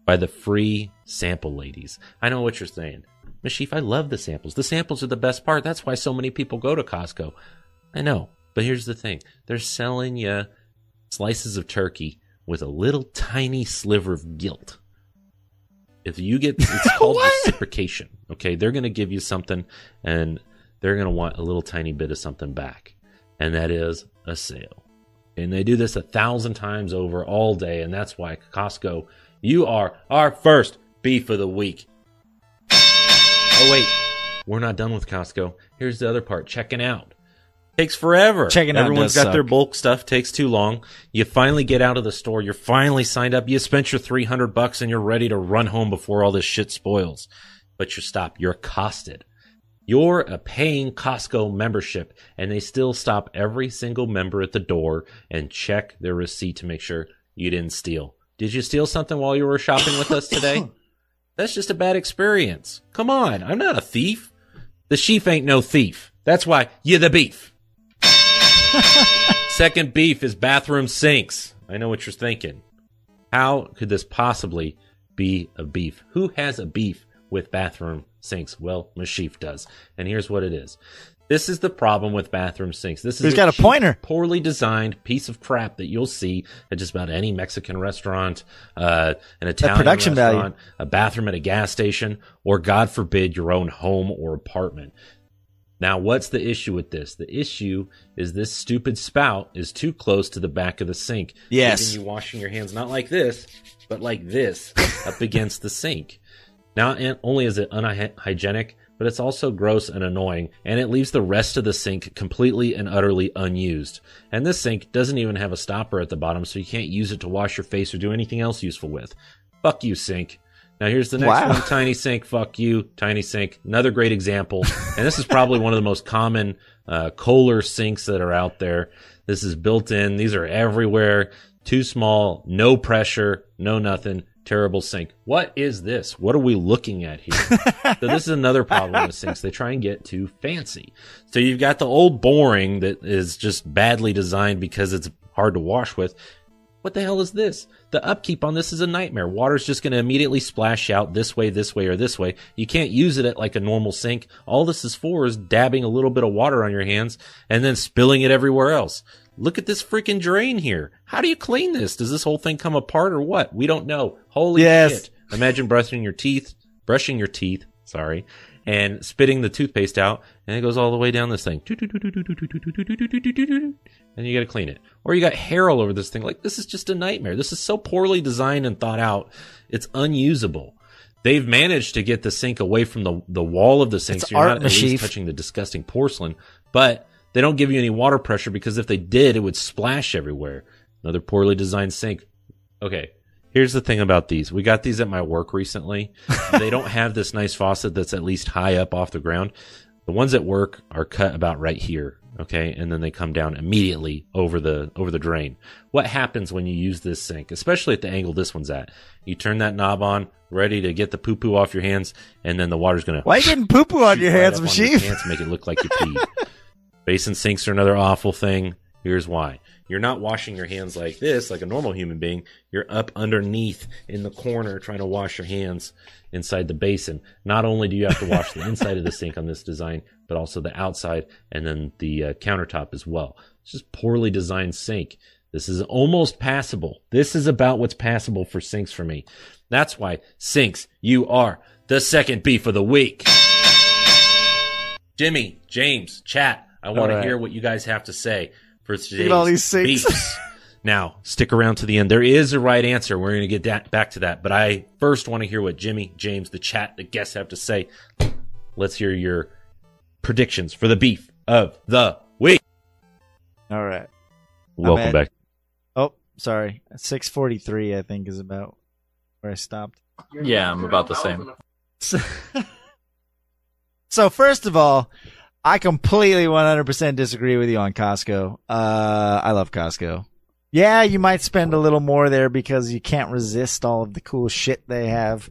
[SPEAKER 4] by the free sample ladies. I know what you're saying. Mashif, I love the samples. The samples are the best part. That's why so many people go to Costco. I know. But here's the thing they're selling you slices of turkey with a little tiny sliver of guilt. If you get, it's called reciprocation. Okay. They're going to give you something and they're going to want a little tiny bit of something back. And that is a sale. And they do this a thousand times over all day. And that's why Costco, you are our first beef of the week. Oh, wait. We're not done with Costco. Here's the other part checking out. Takes forever.
[SPEAKER 2] Checking out
[SPEAKER 4] Everyone's got their bulk stuff. Takes too long. You finally get out of the store. You're finally signed up. You spent your 300 bucks and you're ready to run home before all this shit spoils. But you're stopped. You're accosted. You're a paying Costco membership and they still stop every single member at the door and check their receipt to make sure you didn't steal. Did you steal something while you were shopping with us today? That's just a bad experience. Come on. I'm not a thief. The sheep ain't no thief. That's why you're the beef. Second beef is bathroom sinks. I know what you're thinking. How could this possibly be a beef? Who has a beef with bathroom sinks? Well, my Mashif does. And here's what it is. This is the problem with bathroom sinks. This is
[SPEAKER 2] Who's got a
[SPEAKER 4] cheap,
[SPEAKER 2] pointer?
[SPEAKER 4] poorly designed piece of crap that you'll see at just about any Mexican restaurant, uh, an Italian
[SPEAKER 2] production value.
[SPEAKER 4] restaurant, a bathroom at a gas station, or God forbid, your own home or apartment. Now, what's the issue with this? The issue is this stupid spout is too close to the back of the sink.
[SPEAKER 2] Yes.
[SPEAKER 4] You washing your hands not like this, but like this up against the sink. Not only is it unhygienic, but it's also gross and annoying, and it leaves the rest of the sink completely and utterly unused. And this sink doesn't even have a stopper at the bottom, so you can't use it to wash your face or do anything else useful with. Fuck you, sink. Now here's the next
[SPEAKER 2] Wow.
[SPEAKER 4] one, tiny sink. Fuck you, tiny sink. Another great example, and this is probably one of the most common uh, Kohler sinks that are out there. This is built in. These are everywhere. Too small, no pressure, no nothing. Terrible sink. What is this? What are we looking at here? so this is another problem with sinks. They try and get too fancy. So you've got the old boring that is just badly designed because it's hard to wash with. What the hell is this? The upkeep on this is a nightmare. Water's just going to immediately splash out this way, this way, or this way. You can't use it at like a normal sink. All this is for is dabbing a little bit of water on your hands and then spilling it everywhere else. Look at this freaking drain here. How do you clean this? Does this whole thing come apart or what? We don't know. Holy
[SPEAKER 2] Yes.
[SPEAKER 4] shit. Imagine brushing your teeth, brushing your teeth, sorry, and spitting the toothpaste out, and it goes all the way down this thing. And you got to clean it. Or you got hair all over this thing. Like, this is just a nightmare. This is so poorly designed and thought out. It's unusable. They've managed to get the sink away from the, the wall of the sink,
[SPEAKER 2] It's
[SPEAKER 4] so you're
[SPEAKER 2] art,
[SPEAKER 4] not at least touching the disgusting porcelain. But they don't give you any water pressure because if they did, it would splash everywhere. Another poorly designed sink. Okay. Here's the thing about these. We got these at my work recently. they don't have this nice faucet that's at least high up off the ground. The ones at work are cut about right here. Okay. And then they come down immediately over the, over the drain. What happens when you use this sink, especially at the angle this one's at? You turn that knob on, ready to get the poo poo off your hands, and then the water's going to
[SPEAKER 2] Why you getting poo poo on your hands,
[SPEAKER 4] your pants, make it look like you peed. Basin sinks are another awful thing. Here's why. You're not washing your hands like this, like a normal human being. You're up underneath in the corner trying to wash your hands inside the basin. Not only do you have to wash the inside of the sink on this design, but also the outside and then the uh, countertop as well. It's just poorly designed sink. This is almost passable. This is about what's passable for sinks for me. That's why sinks, you are the second beef of the week. Jimmy, James, chat. I want
[SPEAKER 2] All
[SPEAKER 4] to hear what you guys have to say for today's
[SPEAKER 2] all these sinks.
[SPEAKER 4] beefs. now, stick around to the end. There is a right answer. We're going to get that, back to that. But I first want to hear what Jimmy, James, the chat, the guests have to say. Let's hear your predictions for the beef of the week.
[SPEAKER 2] All right.
[SPEAKER 4] Welcome
[SPEAKER 2] at-
[SPEAKER 4] back.
[SPEAKER 2] Oh, sorry. Six forty three, I think, is about where I stopped.
[SPEAKER 3] Yeah, I'm about the same.
[SPEAKER 2] So, so first of all, I completely 100% disagree with you on Costco. Uh, I love Costco. Yeah, you might spend a little more there because you can't resist all of the cool shit they have.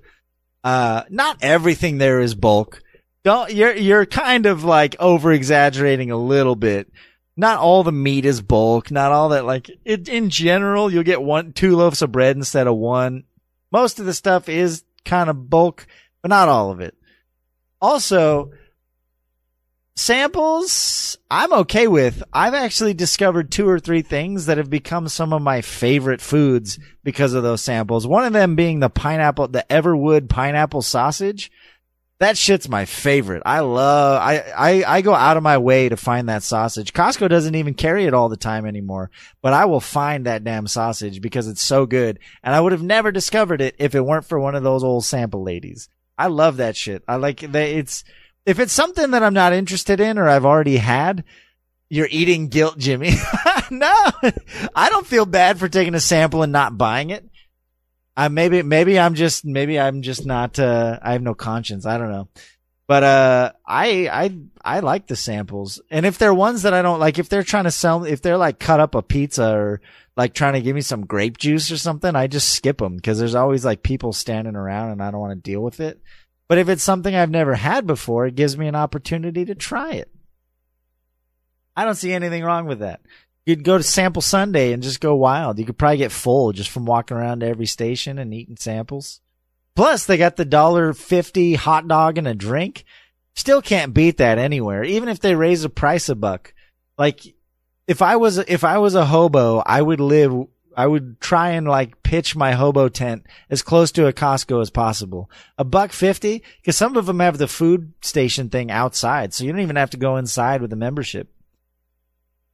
[SPEAKER 2] Uh, not everything there is bulk. Don't, you're, you're kind of like over exaggerating a little bit. Not all the meat is bulk. Not all that, like, it, in general, you'll get one, two loaves of bread instead of one. Most of the stuff is kind of bulk, but not all of it. Also, samples I'm okay with. I've actually discovered two or three things that have become some of my favorite foods because of those samples. One of them being the pineapple, the Everwood pineapple sausage. That shit's my favorite. I love, I, I, I go out of my way to find that sausage. Costco doesn't even carry it all the time anymore, but I will find that damn sausage because it's so good. And I would have never discovered it if it weren't for one of those old sample ladies. I love that shit. I like that it's, if it's something that I'm not interested in or I've already had, You're eating guilt, Jimmy. no, I don't feel bad for taking a sample and not buying it. I maybe maybe I'm just maybe I'm just not uh I have no conscience. I don't know. But uh I I I like the samples. And if they're ones that I don't like if they're trying to sell if they're like cut up a pizza or like trying to give me some grape juice or something, I just skip them because there's always like people standing around and I don't want to deal with it. But if it's something I've never had before, it gives me an opportunity to try it. I don't see anything wrong with that. You'd go to Sample Sunday and just go wild. You could probably get full just from walking around to every station and eating samples. Plus, they got the dollar fifty hot dog and a drink. Still can't beat that anywhere, even if they raise the price a buck. Like, if I was if I was a hobo, I would live. I would try and like pitch my hobo tent as close to a Costco as possible. A buck fifty, because some of them have the food station thing outside, so you don't even have to go inside with a membership.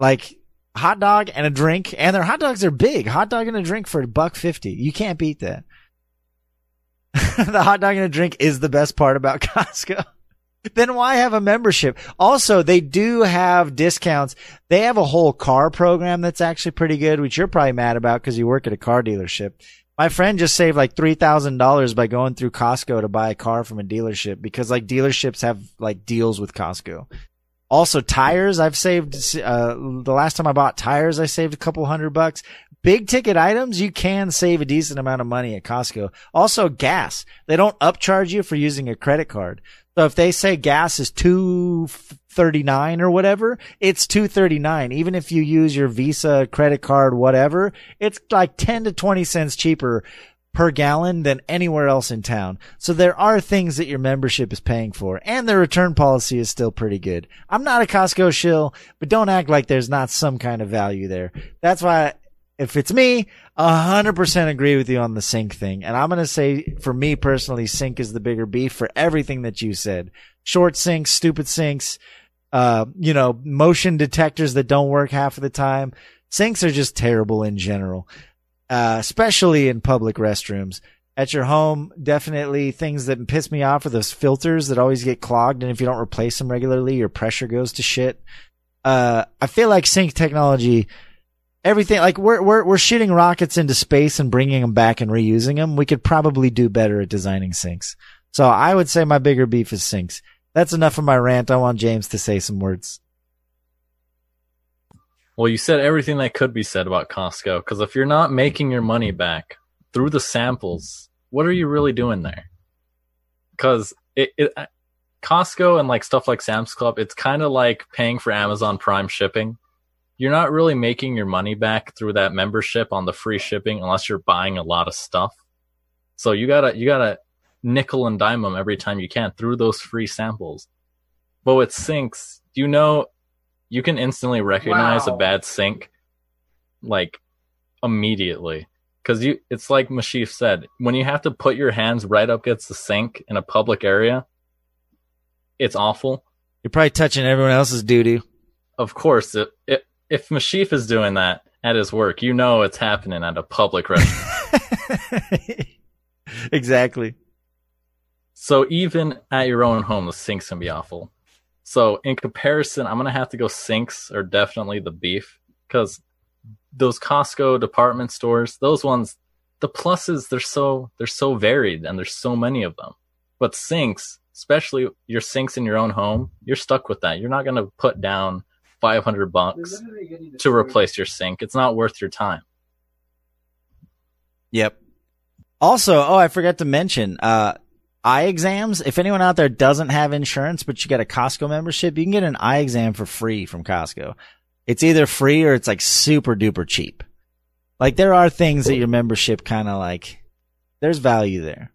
[SPEAKER 2] Like hot dog and a drink, and their hot dogs are big. Hot dog and a drink for a buck fifty. You can't beat that. the hot dog and a drink is the best part about Costco. Then why have a membership? Also, they do have discounts. They have a whole car program that's actually pretty good, which you're probably mad about because you work at a car dealership. My friend just saved like $3,000 by going through Costco to buy a car from a dealership because like dealerships have like deals with Costco. Also tires, I've saved, uh, the last time I bought tires, I saved a couple hundred bucks. Big ticket items, you can save a decent amount of money at Costco. Also gas. They don't upcharge you for using a credit card. So if they say gas is 239 or whatever, it's 239. Even if you use your Visa credit card, whatever, it's like 10 to 20 cents cheaper per gallon than anywhere else in town. So there are things that your membership is paying for and the return policy is still pretty good. I'm not a Costco shill, but don't act like there's not some kind of value there. That's why if it's me, a hundred percent agree with you on the sink thing. And I'm going to say for me personally, sink is the bigger beef for everything that you said. Short sinks, stupid sinks, uh, you know, motion detectors that don't work half of the time. Sinks are just terrible in general, uh, especially in public restrooms. At your home, definitely things that piss me off are those filters that always get clogged. And if you don't replace them regularly, your pressure goes to shit. Uh, I feel like sink technology everything like we're we're we're shooting rockets into space and bringing them back and reusing them. We could probably do better at designing sinks. So I would say my bigger beef is sinks. That's enough of my rant. I want James to say some words.
[SPEAKER 3] Well, you said everything that could be said about Costco because if you're not making your money back through the samples, what are you really doing there? Because it, it Costco and like stuff like Sam's Club, it's kind of like paying for Amazon Prime shipping you're not really making your money back through that membership on the free shipping unless you're buying a lot of stuff. So you gotta you gotta nickel and dime them every time you can through those free samples. But with sinks, you know you can instantly recognize wow. a bad sink, like immediately. Cause you it's like Mashif said, when you have to put your hands right up against the sink in a public area, it's awful.
[SPEAKER 2] You're probably touching everyone else's doo doo.
[SPEAKER 3] Of course, it, it if Mashif is doing that at his work, you know it's happening at a public restaurant.
[SPEAKER 2] exactly.
[SPEAKER 3] So even at your own home, the sinks can be awful. So in comparison, I'm gonna have to go sinks are definitely the beef because those Costco department stores, those ones, the pluses they're so they're so varied and there's so many of them. But sinks, especially your sinks in your own home, you're stuck with that. You're not gonna put down 500 bucks to replace your sink. It's not worth your time.
[SPEAKER 2] Yep. Also, oh, I forgot to mention, uh, eye exams. If anyone out there doesn't have insurance, but you get a Costco membership, you can get an eye exam for free from Costco. It's either free or it's like super duper cheap. Like there are things that your membership kind of like, there's value there.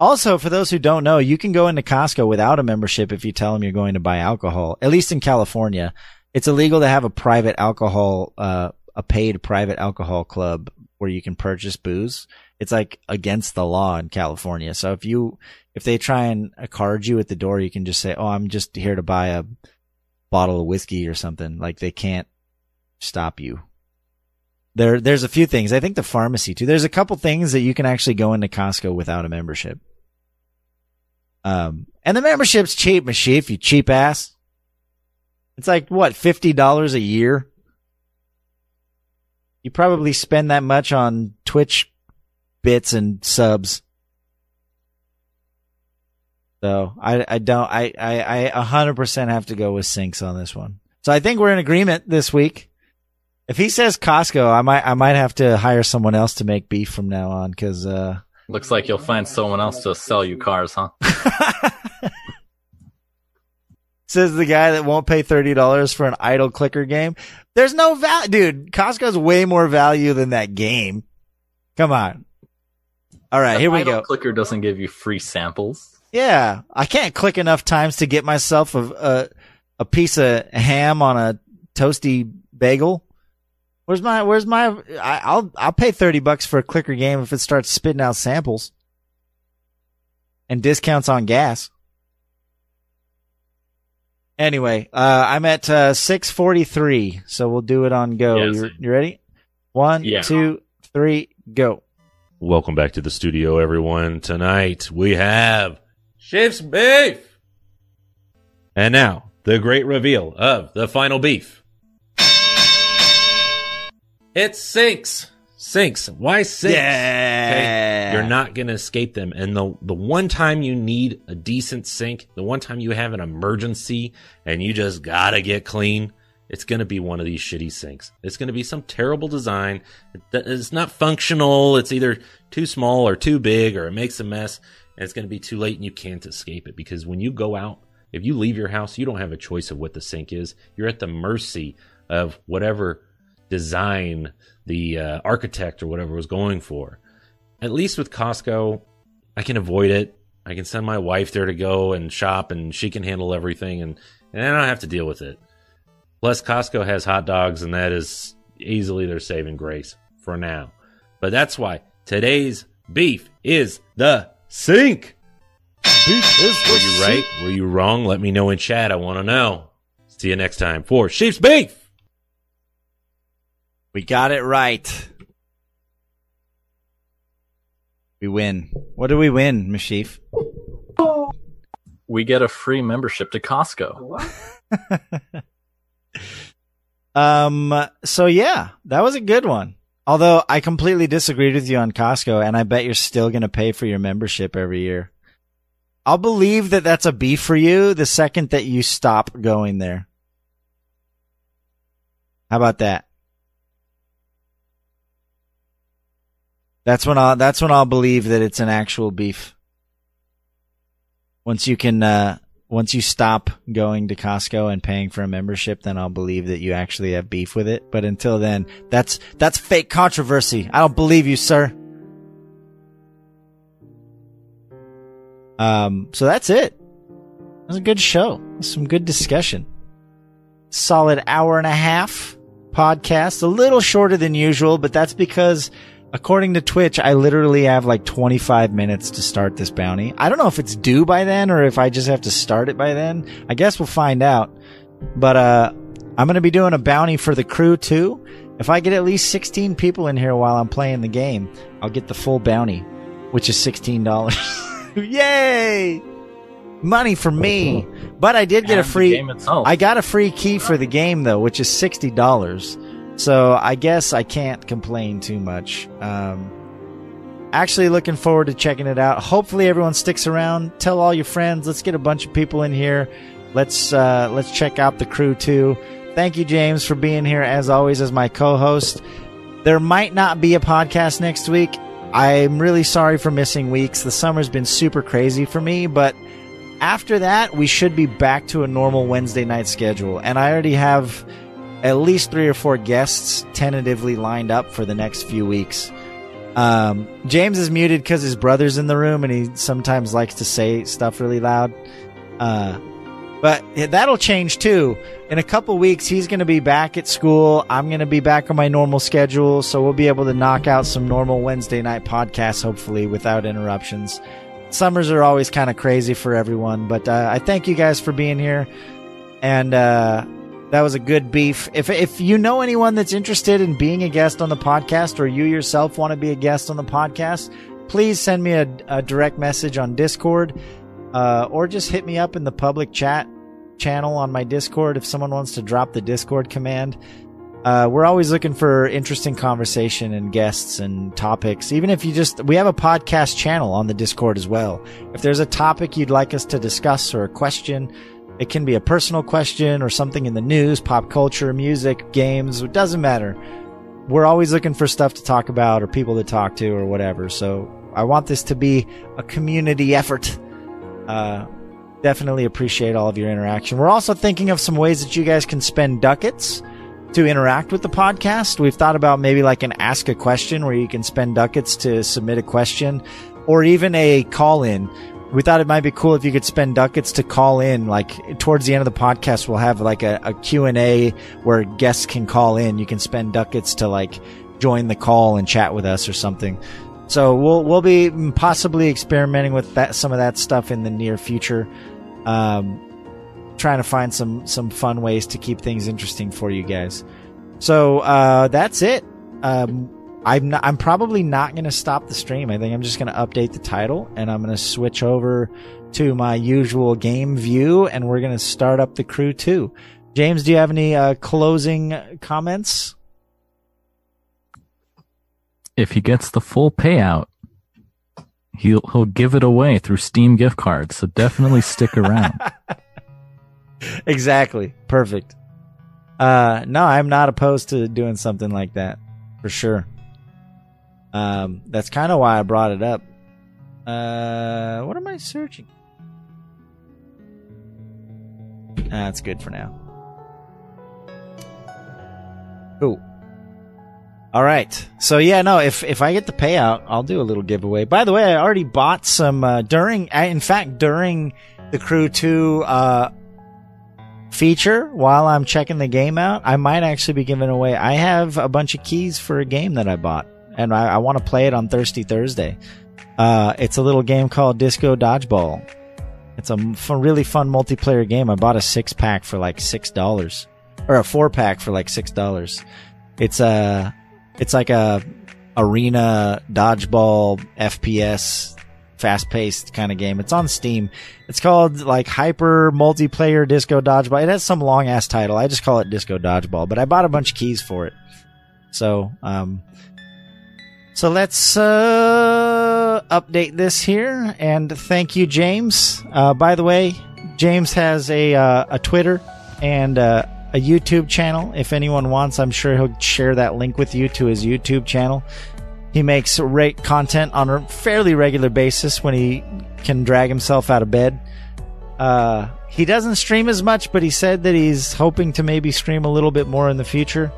[SPEAKER 2] Also, for those who don't know, you can go into Costco without a membership if you tell them you're going to buy alcohol, at least in California. It's illegal to have a private alcohol, uh, a paid private alcohol club where you can purchase booze. It's like against the law in California. So if you, if they try and card you at the door, you can just say, Oh, I'm just here to buy a bottle of whiskey or something. Like they can't stop you. There, there's a few things. I think the pharmacy too. There's a couple things that you can actually go into Costco without a membership. Um, and the membership's cheap, Mashif, you cheap ass. It's like what fifty dollars a year. You probably spend that much on Twitch bits and subs. So I I don't I I a hundred percent have to go with sinks on this one. So I think we're in agreement this week. If he says Costco, I might I might have to hire someone else to make beef from now on because uh,
[SPEAKER 3] Looks like you'll find someone else to sell you cars, huh?
[SPEAKER 2] says the guy that won't pay thirty dollars for an idle clicker game. There's no value, dude. Costco's way more value than that game. Come on. All right, here we
[SPEAKER 3] Idle
[SPEAKER 2] go.
[SPEAKER 3] Clicker doesn't give you free samples.
[SPEAKER 2] Yeah, I can't click enough times to get myself a a, a piece of ham on a toasty bagel. Where's my Where's my? I, I'll I'll pay thirty bucks for a clicker game if it starts spitting out samples and discounts on gas. Anyway, uh, I'm at uh, six forty three, so we'll do it on go.
[SPEAKER 3] Yeah,
[SPEAKER 2] you, you ready? One,
[SPEAKER 3] Yeah.
[SPEAKER 2] two, three, go.
[SPEAKER 4] Welcome back to the studio, everyone. Tonight we have Chef's Beef. And now, the great reveal of the final beef. It sinks. Sinks. Why sinks?
[SPEAKER 2] Yeah.
[SPEAKER 4] You're not going to escape them. And the, the one time you need a decent sink, the one time you have an emergency and you just gotta get clean, it's going to be one of these shitty sinks. It's going to be some terrible design. It's not functional. It's either too small or too big or it makes a mess and it's going to be too late and you can't escape it because when you go out, if you leave your house, you don't have a choice of what the sink is. You're at the mercy of whatever design the uh, architect or whatever was going for. At least with Costco, I can avoid it. I can send my wife there to go and shop and she can handle everything and, and I don't have to deal with it. Plus, Costco has hot dogs and that is easily their saving grace for now. But that's why today's beef is the sink.
[SPEAKER 2] Beef is
[SPEAKER 4] Were you right? Were you wrong? Let me know in chat. I want to know. See you next time for Sheep's Beef.
[SPEAKER 2] We got it right. We win. What do we win, Mashif?
[SPEAKER 3] We get a free membership to Costco.
[SPEAKER 2] Um. So yeah, that was a good one. Although I completely disagreed with you on Costco, and I bet you're still going to pay for your membership every year. I'll believe that that's a beef for you the second that you stop going there. How about that? That's when I'll that's when I'll believe that it's an actual beef. Once you can uh once you stop going to Costco and paying for a membership, then I'll believe that you actually have beef with it. But until then, that's that's fake controversy. I don't believe you, sir. Um, so that's it. It was a good show. Some good discussion. Solid hour and a half podcast. A little shorter than usual, but that's because according to Twitch, I literally have like 25 minutes to start this bounty. I don't know if it's due by then or if I just have to start it by then. I guess we'll find out. But, uh, I'm going to be doing a bounty for the Crew 2. If I get at least 16 people in here while I'm playing the game, I'll get the full bounty, which is $16. Yay! Money for me. But I did get a
[SPEAKER 3] And the
[SPEAKER 2] free. I got a free key for the game though, which is sixty dollars. So I guess I can't complain too much. Um, actually, looking forward to checking it out. Hopefully, everyone sticks around. Tell all your friends. Let's get a bunch of people in here. Let's uh, let's check out the Crew 2. Thank you, James, for being here as always as my co-host. There might not be a podcast next week. I'm really sorry for missing weeks. The summer's been super crazy for me, but after that, we should be back to a normal Wednesday night schedule. And I already have at least three or four guests tentatively lined up for the next few weeks. Um, James is muted because his brother's in the room and he sometimes likes to say stuff really loud. Uh, but that'll change too. In a couple weeks, he's going to be back at school. I'm going to be back on my normal schedule. So we'll be able to knock out some normal Wednesday night podcasts, hopefully, without interruptions. Summers are always kind of crazy for everyone, but uh, I thank you guys for being here. And uh, that was a good beef. If if you know anyone that's interested in being a guest on the podcast, or you yourself want to be a guest on the podcast, please send me a, a direct message on Discord, uh, or just hit me up in the public chat channel on my Discord if someone wants to drop the Discord command. Uh, we're always looking for interesting conversation and guests and topics. Even if you just, we have a podcast channel on the Discord as well. If there's a topic you'd like us to discuss or a question, it can be a personal question or something in the news, pop culture, music, games. It doesn't matter. We're always looking for stuff to talk about or people to talk to or whatever. So I want this to be a community effort. Uh, definitely appreciate all of your interaction. We're also thinking of some ways that you guys can spend ducats to interact with the podcast. We've thought about maybe like an ask a question where you can spend ducats to submit a question or even a call in. We thought it might be cool if you could spend ducats to call in. Like towards the end of the podcast, we'll have like a, a Q&A where guests can call in. You can spend ducats to like join the call and chat with us or something. So we'll, we'll be possibly experimenting with that, some of that stuff in the near future. Um, trying to find some some fun ways to keep things interesting for you guys. So uh, that's it. Um, I'm not, I'm probably not going to stop the stream. I think I'm just going to update the title and I'm going to switch over to my usual game view and we're going to start up the Crew 2. James, do you have any uh, closing comments?
[SPEAKER 5] If he gets the full payout, he'll he'll give it away through Steam gift cards. So definitely stick around.
[SPEAKER 2] exactly. Perfect. Uh, no, I'm not opposed to doing something like that for sure. Um, that's kind of why I brought it up. Uh, what am I searching? That's good for now. Cool. All right. So yeah, no, if if I get the payout, I'll do a little giveaway. By the way, I already bought some uh, during. In fact, during the Crew Two uh, feature, while I'm checking the game out, I might actually be giving away. I have a bunch of keys for a game that I bought, and I, I want to play it on Thirsty Thursday. Uh, it's a little game called Disco Dodgeball. It's a really fun multiplayer game. I bought a six pack for like six dollars, or a four pack for like six dollars. It's a it's like a arena dodgeball FPS fast paced kind of game. It's on Steam. It's called like Hyper Multiplayer Disco Dodgeball. It has some long ass title. I just call it Disco Dodgeball, but I bought a bunch of keys for it. So, um, so let's, uh, update this here. And thank you, James. Uh, by the way, James has a, uh, a Twitter and, uh, a YouTube channel. If anyone wants, I'm sure he'll share that link with you to his YouTube channel. He makes great content on a fairly regular basis when he can drag himself out of bed. Uh, he doesn't stream as much, but he said that he's hoping to maybe stream a little bit more in the future.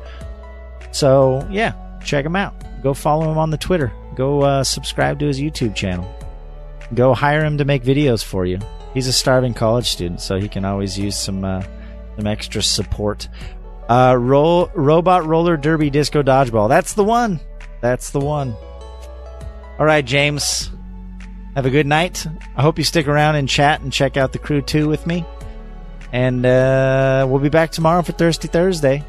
[SPEAKER 2] So yeah, check him out. Go follow him on the Twitter. Go uh, subscribe to his YouTube channel. Go hire him to make videos for you. He's a starving college student, so he can always use some uh, some extra support. Uh, roll, robot roller derby disco dodgeball. That's the one. That's the one. All right, James. Have a good night. I hope you stick around and chat and check out the Crew 2 with me. And uh, we'll be back tomorrow for Thirsty Thursday.